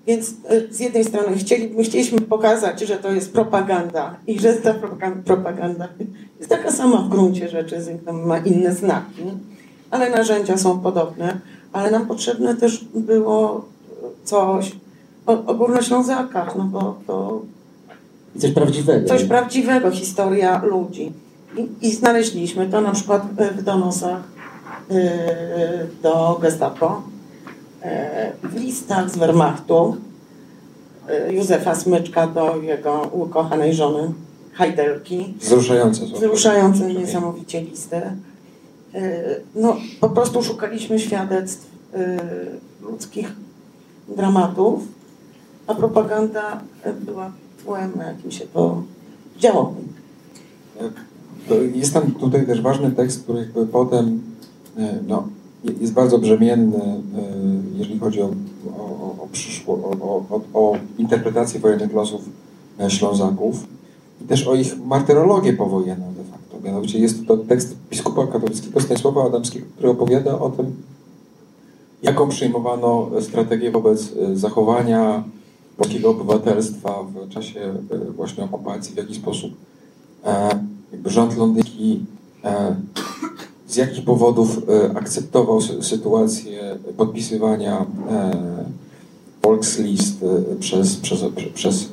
Więc y, z jednej strony chcieli, my chcieliśmy pokazać, że to jest propaganda i że ta propagan- propaganda jest taka sama w gruncie rzeczy, ma inne znaki, ale narzędzia są podobne, ale nam potrzebne też było coś o, o Górnoślązakach, no bo to coś prawdziwego. coś prawdziwego, historia ludzi. I, I znaleźliśmy to na przykład w donosach y, do Gestapo, y, w listach z Wehrmachtu Józefa Smyczka do jego ukochanej żony Hajdelki. Wzruszające. Wzruszające niesamowicie listy. No, po prostu szukaliśmy świadectw ludzkich dramatów, a propaganda była tłem, na jakim się to działo. Jest tam tutaj też ważny tekst, który jakby potem e, no, je- jest bardzo brzemienny, e, jeżeli chodzi o, o, o, o, o, interpretację wojennych losów e, Ślązaków i też o ich martyrologię powojenną de facto. Mianowicie jest to tekst biskupa katolickiego Stanisława Adamskiego, który opowiada o tym, jaką przyjmowano strategię wobec zachowania polskiego obywatelstwa w czasie właśnie okupacji, w jaki sposób rząd londyński e, z jakich powodów e, akceptował sytuację podpisywania Volkslist przez, przez, przez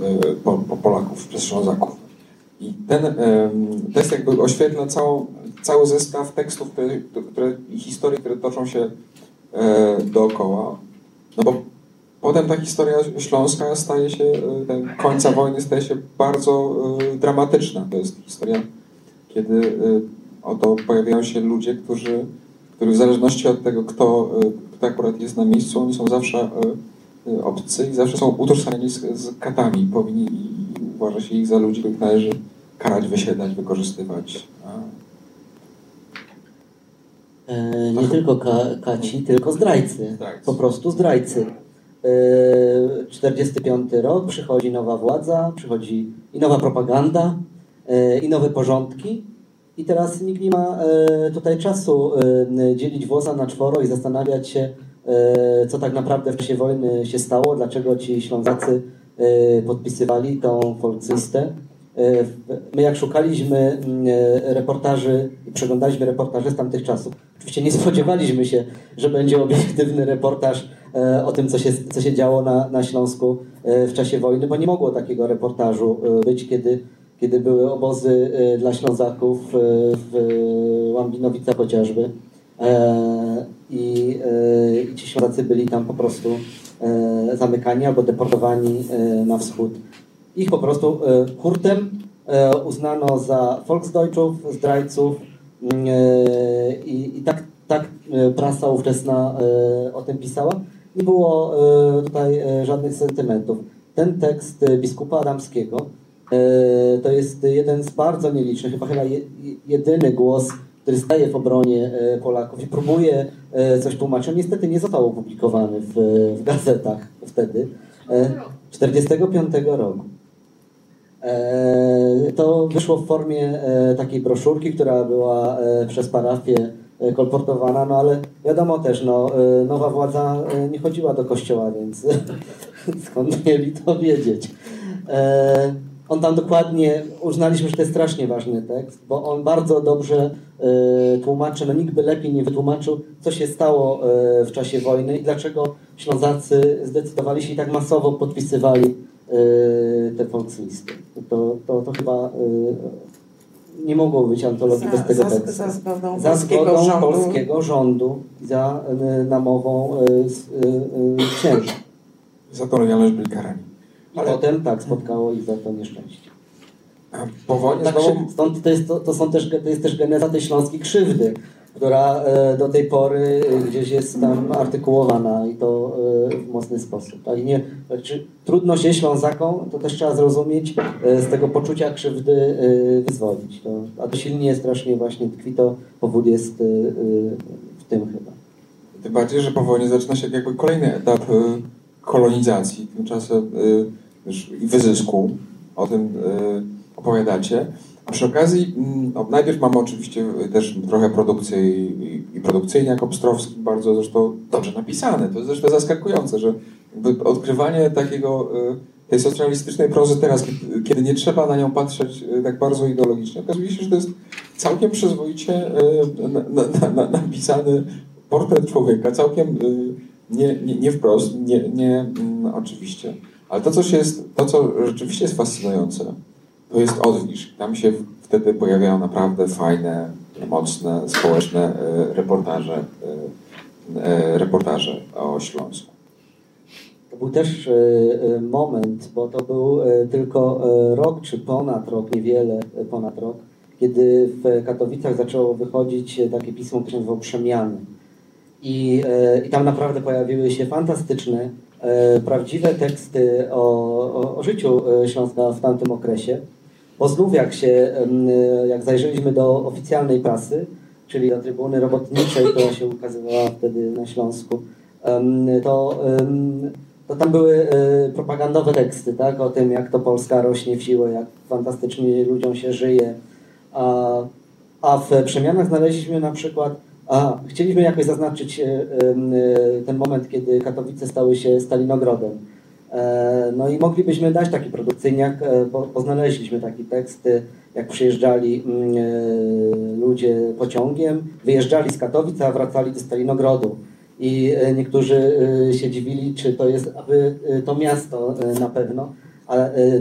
Polaków, przez Ślązaków. I ten tekst jakby oświetla całą, cały zestaw tekstów które, które, i historii, które toczą się dookoła. No bo Potem ta historia śląska staje się, e, końca wojny staje się bardzo e, dramatyczna. To jest historia, kiedy e, oto pojawiają się ludzie, którzy, którzy w zależności od tego, kto, kto akurat jest na miejscu, oni są zawsze obcy i zawsze są utożsamiani z, z katami. Powinni uważa się ich za ludzi, których należy karać, wysiedlać, wykorzystywać. nie tylko ka kaci, tylko zdrajcy. zdrajcy. Po prostu zdrajcy. 45 yy, rok, przychodzi nowa władza, przychodzi i nowa propaganda, i nowe porządki. I teraz nikt nie ma yy, tutaj czasu dzielić włosa na czworo i zastanawiać się, co tak naprawdę w czasie wojny się stało, dlaczego ci Ślązacy podpisywali tą folksystę. My jak szukaliśmy mm, reportaży przeglądaliśmy reportaże z tamtych czasów, oczywiście nie spodziewaliśmy się, że będzie obiektywny reportaż E, o tym, co się, co się działo na, na Śląsku e, w czasie wojny, bo nie mogło takiego reportażu e, być, kiedy, kiedy były obozy dla Ślązaków w Łambinowicach chociażby. I, I ci Ślązacy byli tam po prostu zamykani albo deportowani na wschód. Ich po prostu hurtem uznano za Volksdeutschów, zdrajców i, i tak, tak prasa ówczesna o tym pisała nie było e, tutaj e, żadnych sentymentów. Ten tekst e, biskupa Adamskiego to jest jeden z bardzo nielicznych, chyba chyba jedyny głos, który staje w obronie Polaków i próbuje coś tłumaczyć. Niestety nie został opublikowany w, w gazetach wtedy. 45 roku. To wyszło w formie takiej broszurki, która była przez parafię E, kolportowana, no ale wiadomo też, no, e, nowa władza e, nie chodziła do kościoła, więc skąd mieli to wiedzieć. On tam dokładnie, uznaliśmy, że to jest strasznie ważny tekst, bo on bardzo dobrze tłumaczy, no nikt by lepiej nie wytłumaczył, co się stało w czasie wojny i dlaczego Ślązacy zdecydowali się i tak masowo podpisywali te Volkslisty. To, to, to chyba nie mogło być antologii za, bez tego za, tekstu. Za zgodą, za zgodą rządu. polskiego rządu, za y, namową y, y, księży. Za to lojalność byli karani. Ale... potem tak spotkało ich za to nieszczęście. Po wojnie tak, znowu... stąd to, jest, to, to, są też, to jest też geneza tej śląskiej krzywdy, która e, do tej pory e, gdzieś jest tam artykułowana i to e, w mocny sposób. Tak? nie, znaczy, trudno się Ślązakom, to też trzeba zrozumieć, z tego poczucia krzywdy wyzwolić. To, a to silnie strasznie właśnie tkwi, to powód jest w tym chyba. Tym bardziej, że po wojnie zaczyna się jakby kolejny etap kolonizacji, tymczasem i wyzysku. O tym opowiadacie. A przy okazji, mm, no, najpierw mamy oczywiście też trochę produkcji i, i produkcyjniak Obstrowski, bardzo zresztą dobrze napisane. To jest zresztą zaskakujące, że odkrywanie takiego, y, tej socjalistycznej prozy teraz, kiedy nie trzeba na nią patrzeć tak bardzo ideologicznie, okazuje się, że to jest całkiem przyzwoicie na, na, na, napisany portret człowieka, całkiem nie, nie, nie wprost, nie, nie mm, oczywiście. Ale to, co, jest, to, co rzeczywiście jest fascynujące, to jest odwilż. Tam się wtedy pojawiają naprawdę fajne, mocne, społeczne e, reportaże, e, e, reportaże o Śląsku. To był też moment, bo to był tylko rok, czy ponad rok, niewiele ponad rok, kiedy w Katowicach zaczęło wychodzić takie pismo, które się nazywało Przemiany. I, I tam naprawdę pojawiły się fantastyczne, prawdziwe teksty o, o, o życiu Śląska w tamtym okresie. Bo znów jak się, jak zajrzeliśmy do oficjalnej prasy, czyli do trybuny robotniczej, która się ukazywała wtedy na Śląsku, to, to tam były e, propagandowe teksty, tak, o tym jak to Polska rośnie w siłę, jak fantastycznie ludziom się żyje. A, a w przemianach znaleźliśmy na przykład, a chcieliśmy jakoś zaznaczyć e, e, ten moment, kiedy Katowice stały się Stalinogrodem E, no i moglibyśmy dać taki produkcyjniak, bo, bo znaleźliśmy taki tekst, jak przyjeżdżali mm, ludzie pociągiem, wyjeżdżali z Katowic, a wracali do Stalinogrodu. I niektórzy się dziwili, czy to jest aby to miasto na pewno. A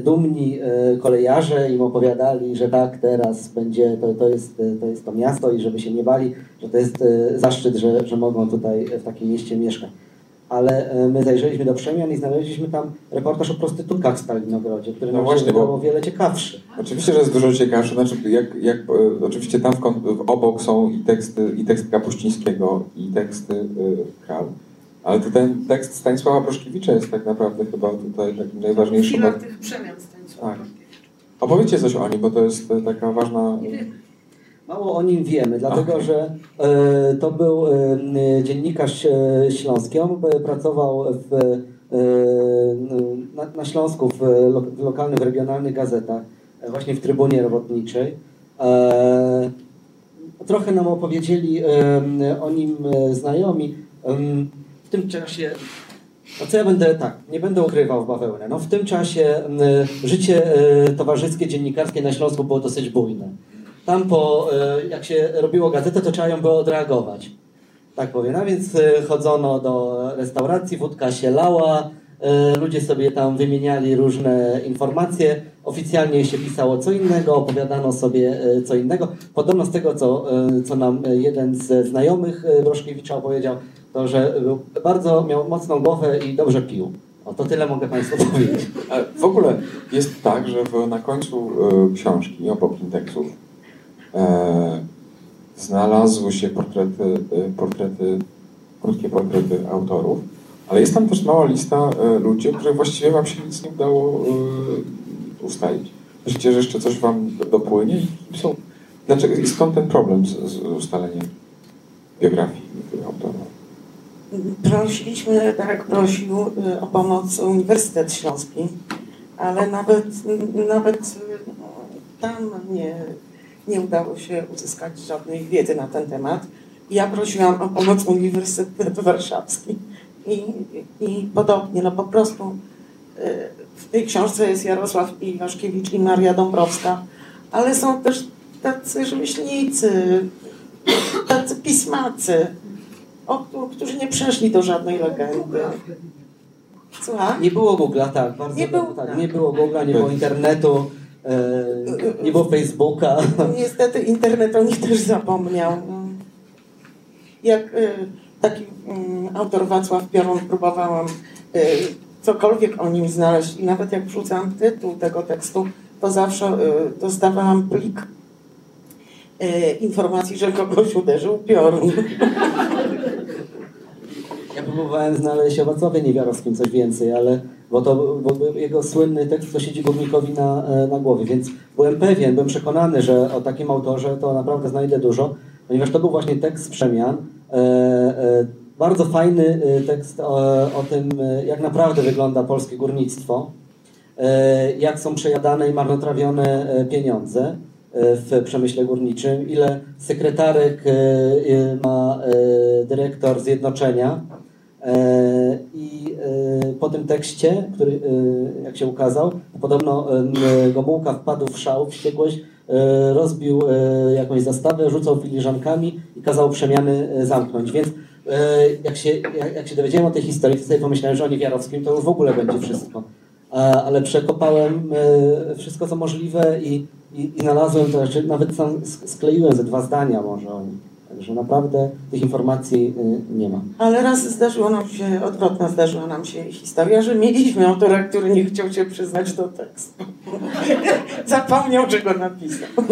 dumni kolejarze im opowiadali, że tak, teraz będzie, to, to, jest, to jest to miasto i żeby się nie bali, że to jest zaszczyt, że, że mogą tutaj w takim mieście mieszkać ale my zajrzeliśmy do przemian i znaleźliśmy tam reportaż o prostytutkach w Stalinogrodzie, który no nam właśnie, o wiele ciekawszy. Oczywiście, że jest dużo ciekawszy. Znaczy, jak, jak, oczywiście tam w, obok są i teksty, i tekst Kapuścińskiego, i teksty y, Kral. Ale to ten tekst Stanisława Proszkiewicza jest tak naprawdę chyba tutaj takim najważniejszym. Chwila tych przemian Stanisława tak. Opowiedzcie coś o nim, bo to jest taka ważna... Nie wiem. Mało o nim wiemy, dlatego okay. że e, to był e, dziennikarz e, śląski. On pracował w, na, na, Śląsku w, w, lokalnych, regionalnych gazetach, właśnie w Trybunie Robotniczej. trochę nam opowiedzieli o nim znajomi. W tym czasie no co ja będę, tak, nie będę ukrywał w bawełnę. No w tym czasie życie towarzyskie, dziennikarskie na Śląsku było dosyć bujne. Tam po, e, jak się robiło gazetę, to trzeba ją było odreagować. Tak powiem. A więc e, chodzono do restauracji, wódka się lała, e, ludzie sobie tam wymieniali różne informacje, oficjalnie się pisało co innego, opowiadano sobie co innego. Podobno z tego, co, co nam jeden ze znajomych Broszkiewicza opowiedział, to że bardzo miał mocną głowę i dobrze pił. O, to tyle mogę Państwu powiedzieć. w ogóle jest tak, że w, na końcu y, książki obok tekstów E, znalazły się portrety, e, portrety, krótkie portrety autorów, ale jest tam też mała lista e, ludzi, o których właściwie Wam się nic nie udało ustalić. Myślicie, że jeszcze coś Wam dopłynie? I są, dlaczego, I skąd ten problem z, z ustaleniem biografii autorów? Prosiliśmy, tak prosił o pomoc Uniwersytet Śląski, ale nawet, nawet tam nie, nie udało się uzyskać żadnej wiedzy na ten temat. Ja prosiłam o pomoc Uniwersytet Warszawski i, i podobnie, no po prostu y, w tej książce jest Jarosław Iwaszkiewicz i Maria Dąbrowska, ale są też tacy rzemieślnicy, tacy pismacy, o, którzy nie przeszli do żadnej legendy. Słucham? Nie było Google'a, tak. Bardzo nie, było, tak, nie było Google'a, nie było internetu. E, nie było Facebooka. Niestety internet o nich też zapomniał. Jak e, taki mm, autor Wacław Piorun próbowałam e, cokolwiek o nim znaleźć i nawet jak wrzucałam tytuł tego tekstu, to zawsze dostawałam plik informacji, że kogoś uderzył piorun. Próbowałem znaleźć o Wacławie Niewiarowskim coś więcej, ale bo to bo jego słynny tekst to siedzi górnikowi na, e, na głowie, więc byłem pewien, byłem przekonany, że o takim autorze to naprawdę znajdę dużo, ponieważ to był właśnie tekst przemian. E, e, bardzo fajny tekst o, o tym, jak naprawdę wygląda polskie górnictwo, jak są przejadane i marnotrawione pieniądze w przemyśle górniczym, ile sekretarek ma dyrektor Zjednoczenia, E, I e, po tym tekście, który e, jak się ukazał, podobno Gomułka wpadł w szał, wściekłość, rozbił jakąś zastawę, rzucał filiżankami i kazał przemiany zamknąć. Więc jak się, jak się dowiedziałem o tej historii, to sobie pomyślałem, że o Niewiarowskim to już w ogóle będzie wszystko. Ale przekopałem wszystko, co możliwe i, i, i znalazłem to, znaczy nawet sam skleiłem ze dwa zdania może o nim że naprawdę tych informacji y, nie ma. Ale raz zdarzyło nam się, odwrotna zdarzyła nam się historia, że mieliśmy autora, który nie chciał się przyznać do tekstu. Zapomniał, że go napisał.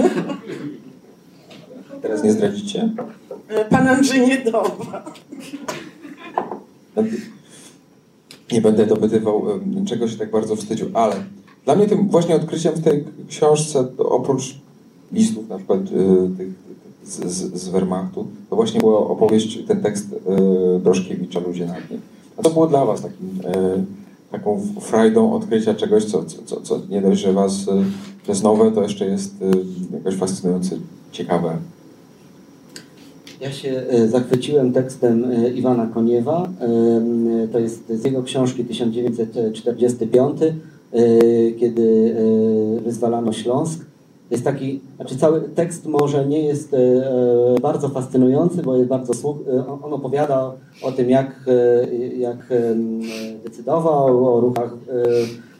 Teraz nie zdradzicie? Pan Andrzej Niedoba. Nie będę dopytywał, czego się tak bardzo wstydził, ale dla mnie tym właśnie odkryciem w tej książce, oprócz listów na przykład y, tych z, z, Wehrmachtu, to właśnie była opowieść, ten tekst e, Broszkiewicza, Ludzie na dnie. A to było dla was takim, e, taką frajdą odkrycia czegoś, co, co, co nie dość, że was e, jest nowe, to jeszcze jest e, jakoś fascynujące, ciekawe. Ja się zachwyciłem tekstem Iwana Koniewa. To jest z jego książki 1945, kiedy wyzwalano Śląsk. Jest taki, znaczy cały tekst może nie jest e, e, bardzo fascynujący, bo jest bardzo e, on opowiada o tym, jak, jak decydował o ruchach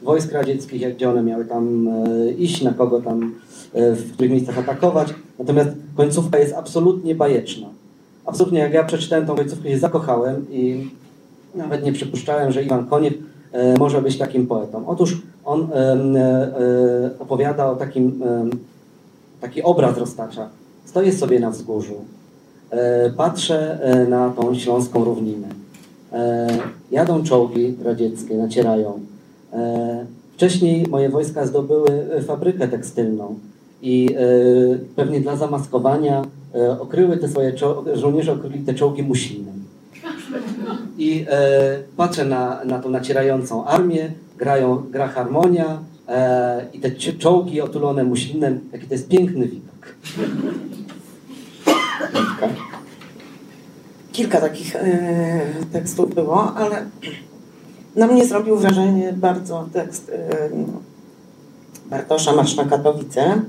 wojsk radzieckich, jak gdzie one miały tam iść, na kogo tam, w których miejscach atakować. Natomiast końcówka jest absolutnie bajeczna. Absolutnie, jak ja przeczytałem tą końcówkę, się zakochałem i nawet nie przypuszczałem, że Iwan Koniew e, może być takim poetą. Otóż on e, e, opowiada o takim, e, taki obraz roztacza. Stoję sobie na wzgórzu, e, patrzę e, na tą śląską równinę. E, jadą czołgi radzieckie, nacierają. E, wcześniej moje wojska zdobyły e, fabrykę tekstylną i e, pewnie dla zamaskowania e, okryły te swoje żołnierze okryli te czołgi muślinem. I e, patrzę na, na tą nacierającą armię, grają, gra harmonia e, i te czołgi otulone muślinem, jaki to jest piękny widok. Kilka takich e, tekstów było, ale na mnie zrobił wrażenie bardzo tekst e, Bartosza Marsz na Katowice.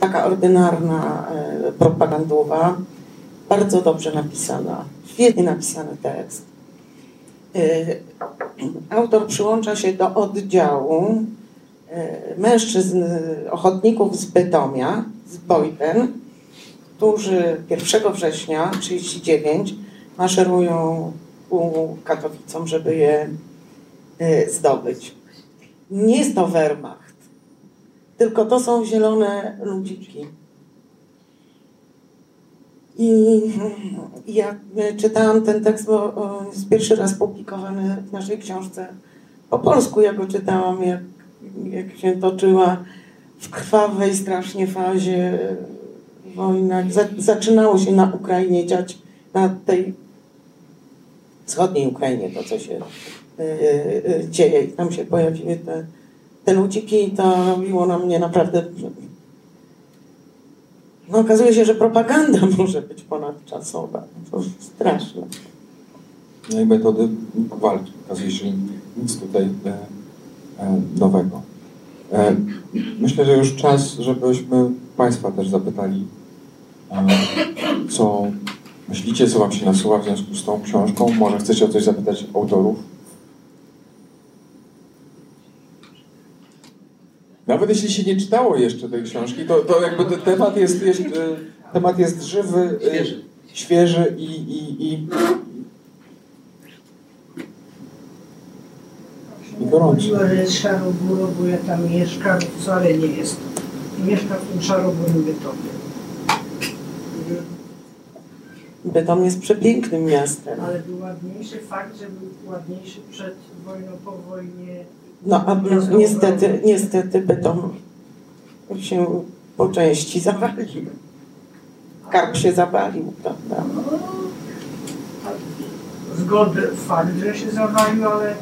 Taka ordynarna, e, propagandowa, bardzo dobrze napisana, świetnie napisany tekst. E, autor przyłącza się do oddziału e, mężczyzn, ochotników z Bytomia, z Bojten, którzy 1 września 1939 maszerują ku Katowicom, żeby je y, zdobyć. Nie jest to Wehrmacht, tylko to są zielone ludziki. I i jak y, czytałam ten tekst, bo o, jest pierwszy raz publikowany w naszej książce po polsku, ja go czytałam, jak, jak się toczyła w krwawej strasznie fazie wojna. Za, zaczynało się na Ukrainie dziać, na tej wschodniej Ukrainie to, co się dzieje. I tam się pojawiły te, te ludziki i to robiło na mnie naprawdę... No okazuje się, że propaganda może być ponadczasowa. To straszne. No i metody walki. Okazuje się, że nic tutaj e, e, nowego. E, myślę, że już czas, żebyśmy Państwa też zapytali, co myślicie, co Wam się nasuwa w związku z tą książką. Może chcecie o coś zapytać autorów? Nawet jeśli się nie czytało jeszcze tej książki, to, to jakby ten temat jest, jest, e, temat jest żywy, e, Świeży. świeży i, i, i, i gorący. Mówiła, że jest szaroburo, bo ja tam mieszkam, wcale nie jest. Mieszkam w tym szaroburym Bytomie. Bytom jest przepięknym miastem. Ale był ładniejszy fakt, że był ładniejszy przed wojną, po wojnie. No a niestety, niestety Bytom się po części zawalił. Karp się zawalił, prawda? Zgodę fakt, że się zawalił, ale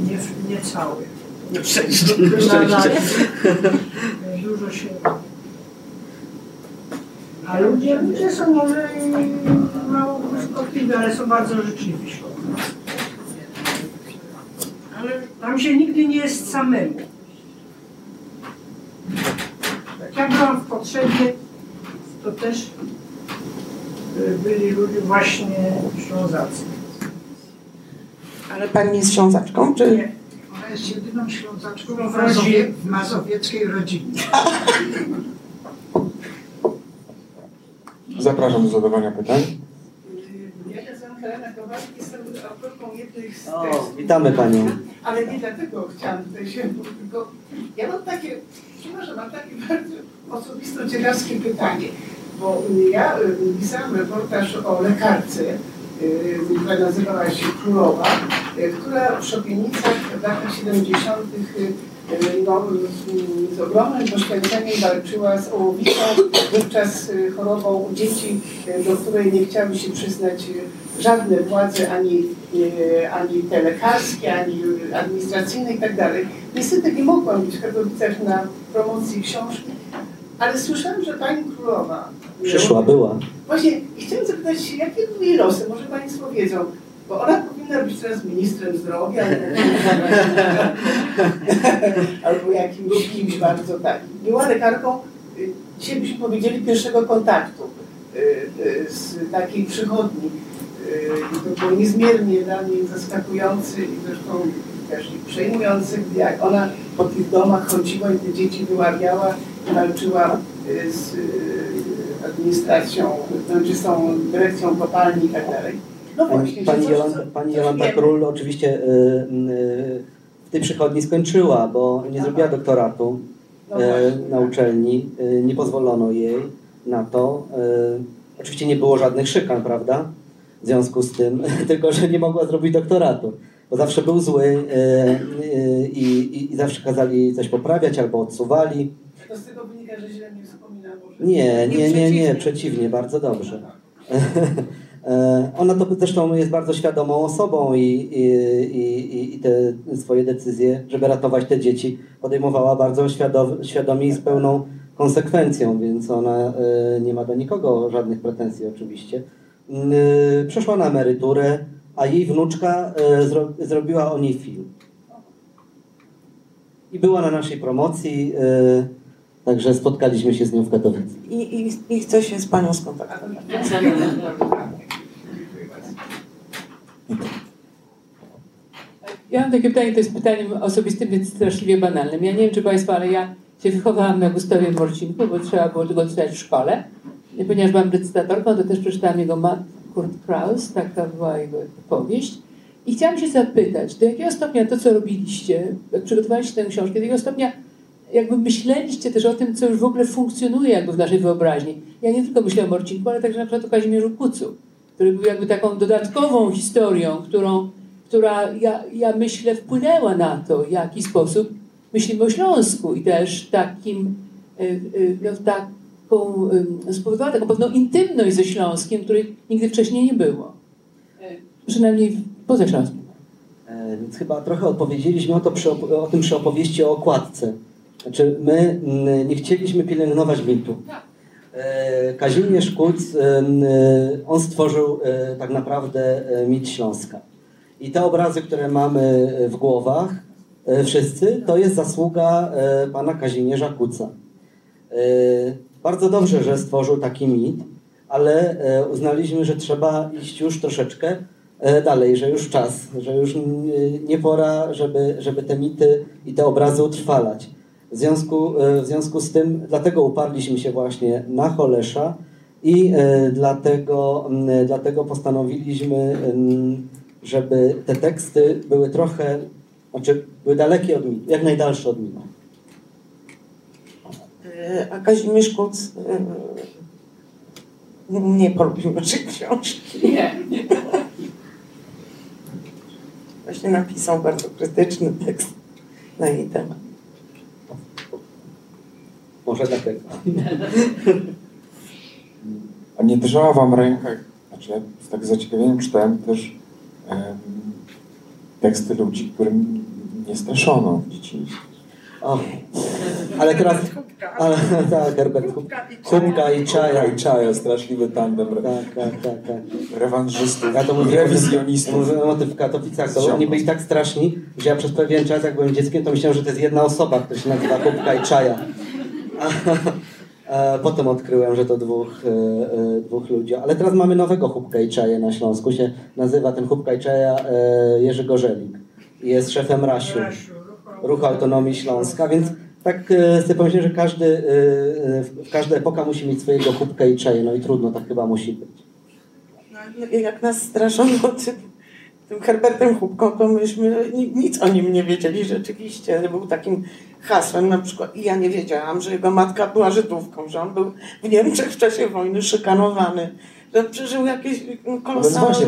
nie, nie cały. Nie. Nadal Dużo się... A ludzie, ludzie są może i mało błyskotliwi, ale są bardzo życzliwi. Ale tam się nigdy nie jest samemu. Jak ja byłam w potrzebie, to też y, byli ludzie właśnie Ślązacy. Ale pani jest ślązaczką, czy? Nie, Ona jest jedyną ślązaczką W Mazowie, rodzinie. w mazowieckiej rodzinie. Zapraszam do zadawania pytań. Helena Kowalski, jestem autorką z O, tekstów. witamy Panią. Ale nie dlatego chciałam tutaj się, tylko ja mam takie, może mam takie bardzo osobiste, ciekawskie pytanie, bo ja y, pisałam reportaż o lekarce, y, która nazywała się Królowa, y, która w Szopienicach w latach 70. no, z- ogromnym poświęceniem walczyła z ołowicą, wówczas y, chorobą dzieci, y, do której nie chciały się przyznać y, żadne władze, ani, ani te lekarskie, ani administracyjne i tak dalej. Niestety nie mogłam być w na promocji książki, ale słyszałam, że pani królowa Przyszła, była. Właśnie i chciałam zapytać jakie były jej losy? Może Państwo wiedzą, bo ona powinna być teraz ministrem zdrowia albo, jakimś kimś bardzo takim. Była lekarką y, dzisiaj byśmy powiedzieli pierwszego kontaktu y, y, z takiej przychodni. To było niezmiernie dla mnie zaskakujące i zresztą też i przejmujące, jak ona po tych domach chodziła i te dzieci wyławiała, walczyła y, z administracją, znaczy z tą dyrekcją kopalni i tak dalej. No właśnie, Pani, Jolanta, pani Jolanta. Król oczywiście y, y, w tej przychodni skończyła, bo nie Aha. zrobiła doktoratu No e, właśnie, na uczelni. E, Nie pozwolono jej na to. E, Oczywiście nie było żadnych szykan, prawda? W związku z tym, tylko że nie mogła zrobić doktoratu. Bo zawsze był zły i, zawsze kazali coś poprawiać albo odsuwali. To z tego wynika, że źle mnie wspomina może. Nie, nie, nie, nie, przeciwnie. przeciwnie, bardzo dobrze. E, Ona to zresztą jest bardzo świadomą osobą i, i, i, i te swoje decyzje, żeby ratować te dzieci, podejmowała bardzo świadom, świadomie i z pełną konsekwencją, więc ona e, nie ma do nikogo żadnych pretensji oczywiście. Mm, e, Przeszła na emeryturę, a jej wnuczka zro, zrobiła o niej film. I była na naszej promocji, także spotkaliśmy się z nią w Katowicach. I, i, I chcę się z panią skontaktować. Ja mam takie pytanie, to jest pytaniem osobistym, więc straszliwie banalnym. Ja nie wiem, czy Państwo, ale ja się wychowałam na Gustawie Morcinku, bo trzeba było tego czytać w szkole. I ponieważ byłam recytatorką, to też przeczytałam jego mat Kurt Kraus, taka była jego powieść. I chciałam się zapytać, do jakiego stopnia to, co robiliście, jak przygotowaliście tę książkę, do jakiego stopnia jakby myśleliście też o tym, co już w ogóle funkcjonuje jakby w naszej wyobraźni. Ja nie tylko myślę o Morcinku, ale także na przykład o Kazimierzu Kucu, który był jakby taką dodatkową historią, którą która ja, ja myślę wpłynęła na to, w jaki sposób myślimy o Śląsku i też takim, y, y, no, taką, spowodowała taką pewną intymność ze Śląskiem, której nigdy wcześniej nie było. Przynajmniej poza Śląskiem. E, Więc chyba trochę odpowiedzieliśmy o, to przy, o tym przy opowieści o okładce. Znaczy, my nie chcieliśmy pielęgnować mitu. E, Kazimierz Kuc, em, e, on stworzył e, tak naprawdę e, mit Śląska. I te obrazy, które mamy w głowach, e, wszyscy, to jest zasługa e, pana Kazimierza Kuca. E, Bardzo dobrze, że stworzył taki mit, ale e, uznaliśmy, że trzeba iść już troszeczkę e, dalej, że już czas, że już nie pora, żeby, żeby te mity i te obrazy utrwalać. W związku, e, w związku z tym, dlatego uparliśmy się właśnie na Holesza i e, dlatego, mm, dlatego postanowiliśmy, żeby te teksty były trochę, znaczy były dalekie od mitu, jak najdalsze od mitu. Y, A Kazimierz Kuc nie polubił naszej książki. Nie. Właśnie napisał bardzo krytyczny tekst na jej temat. Może dlatego. A nie drżała wam ręka, znaczy ja z tak zaciekawieniem czytałem też em, teksty ludzi, którym nie straszono w dzieciństwie. O, ale teraz, ale, tak, Herbert Hubka, Hubka i Czaja. i Czaja, straszliwy tandem Tak, tak, tak, tak. rewanżystów, Ja to mówię, rewizjonistów. Mówiłem o tym w Katowicach, to oni byli tak straszni, że ja przez pewien czas, jak byłem dzieckiem, to myślałem, że to jest jedna osoba, która się nazywa Kubka i Czaja. A potem odkryłem, że to dwóch, e, e, dwóch ludzi. Ale teraz mamy nowego Hubka i Czaja na Śląsku. Się nazywa ten Hubka i Czaja e, Jerzy Gorzelik. Jest szefem Rasiu, Ruchu Autonomii Śląska, więc tak e, sobie pomyślałem, że każdy, e, e, każda epoka musi mieć swojego Hubka i Czaja. No i trudno, tak chyba musi być. No, jak nas straszono tym, tym Herbertem Hubką, to myśmy ni- nic o nim nie wiedzieli rzeczywiście. Był takim hasłem na przykład. I ja nie wiedziałam, że jego matka była Żydówką, że on był w Niemczech w czasie wojny szykanowany, że przeżył jakieś No więc kolosalne właśnie,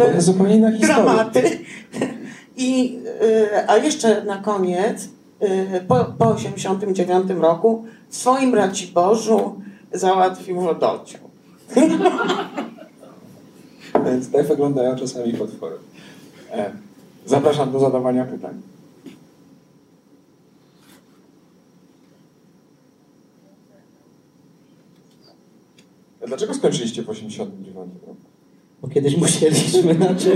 dramaty. I, y, a jeszcze na koniec, y, po, po 89 roku w swoim Raciborzu załatwił wodociąg. Więc tak wyglądają czasami potwory. E, Zapraszam do zadawania pytań. A Dlaczego skończyliście w 89 roku? Bo kiedyś musieliśmy, znaczy...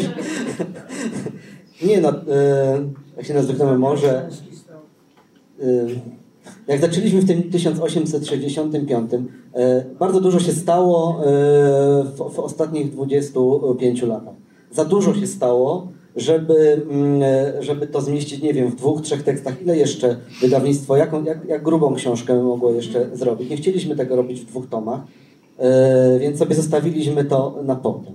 Nie no, e, jak się nazywamy może... E, Jak zaczęliśmy w tym 1865, e, bardzo dużo się stało w ostatnich 25 latach. Za dużo się stało, żeby, mm, żeby to zmieścić, nie wiem, w dwóch, trzech tekstach. Ile jeszcze wydawnictwo, jaką, jak, jak grubą książkę mogło jeszcze zrobić? Nie chcieliśmy tego robić w dwóch tomach, e, więc sobie zostawiliśmy to na potem.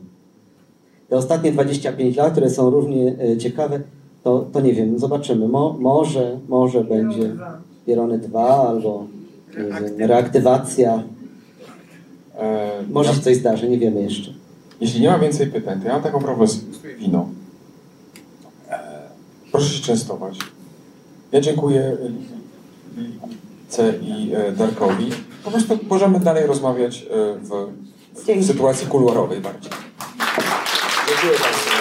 Te ostatnie 25 lat, które są równie e, ciekawe, to, to nie wiem, zobaczymy. Mo, może, może będzie Pierony 2 albo wiem, reaktywacja. E, Może się coś zdarzy, nie wiemy jeszcze. Jeśli nie ma więcej pytań, to ja mam taką propozycję. Wino. Proszę się częstować. Ja dziękuję Lice i e, Darkowi. Po prostu możemy dalej rozmawiać e, w, w sytuacji kuluarowej bardziej. Dziękuję bardzo.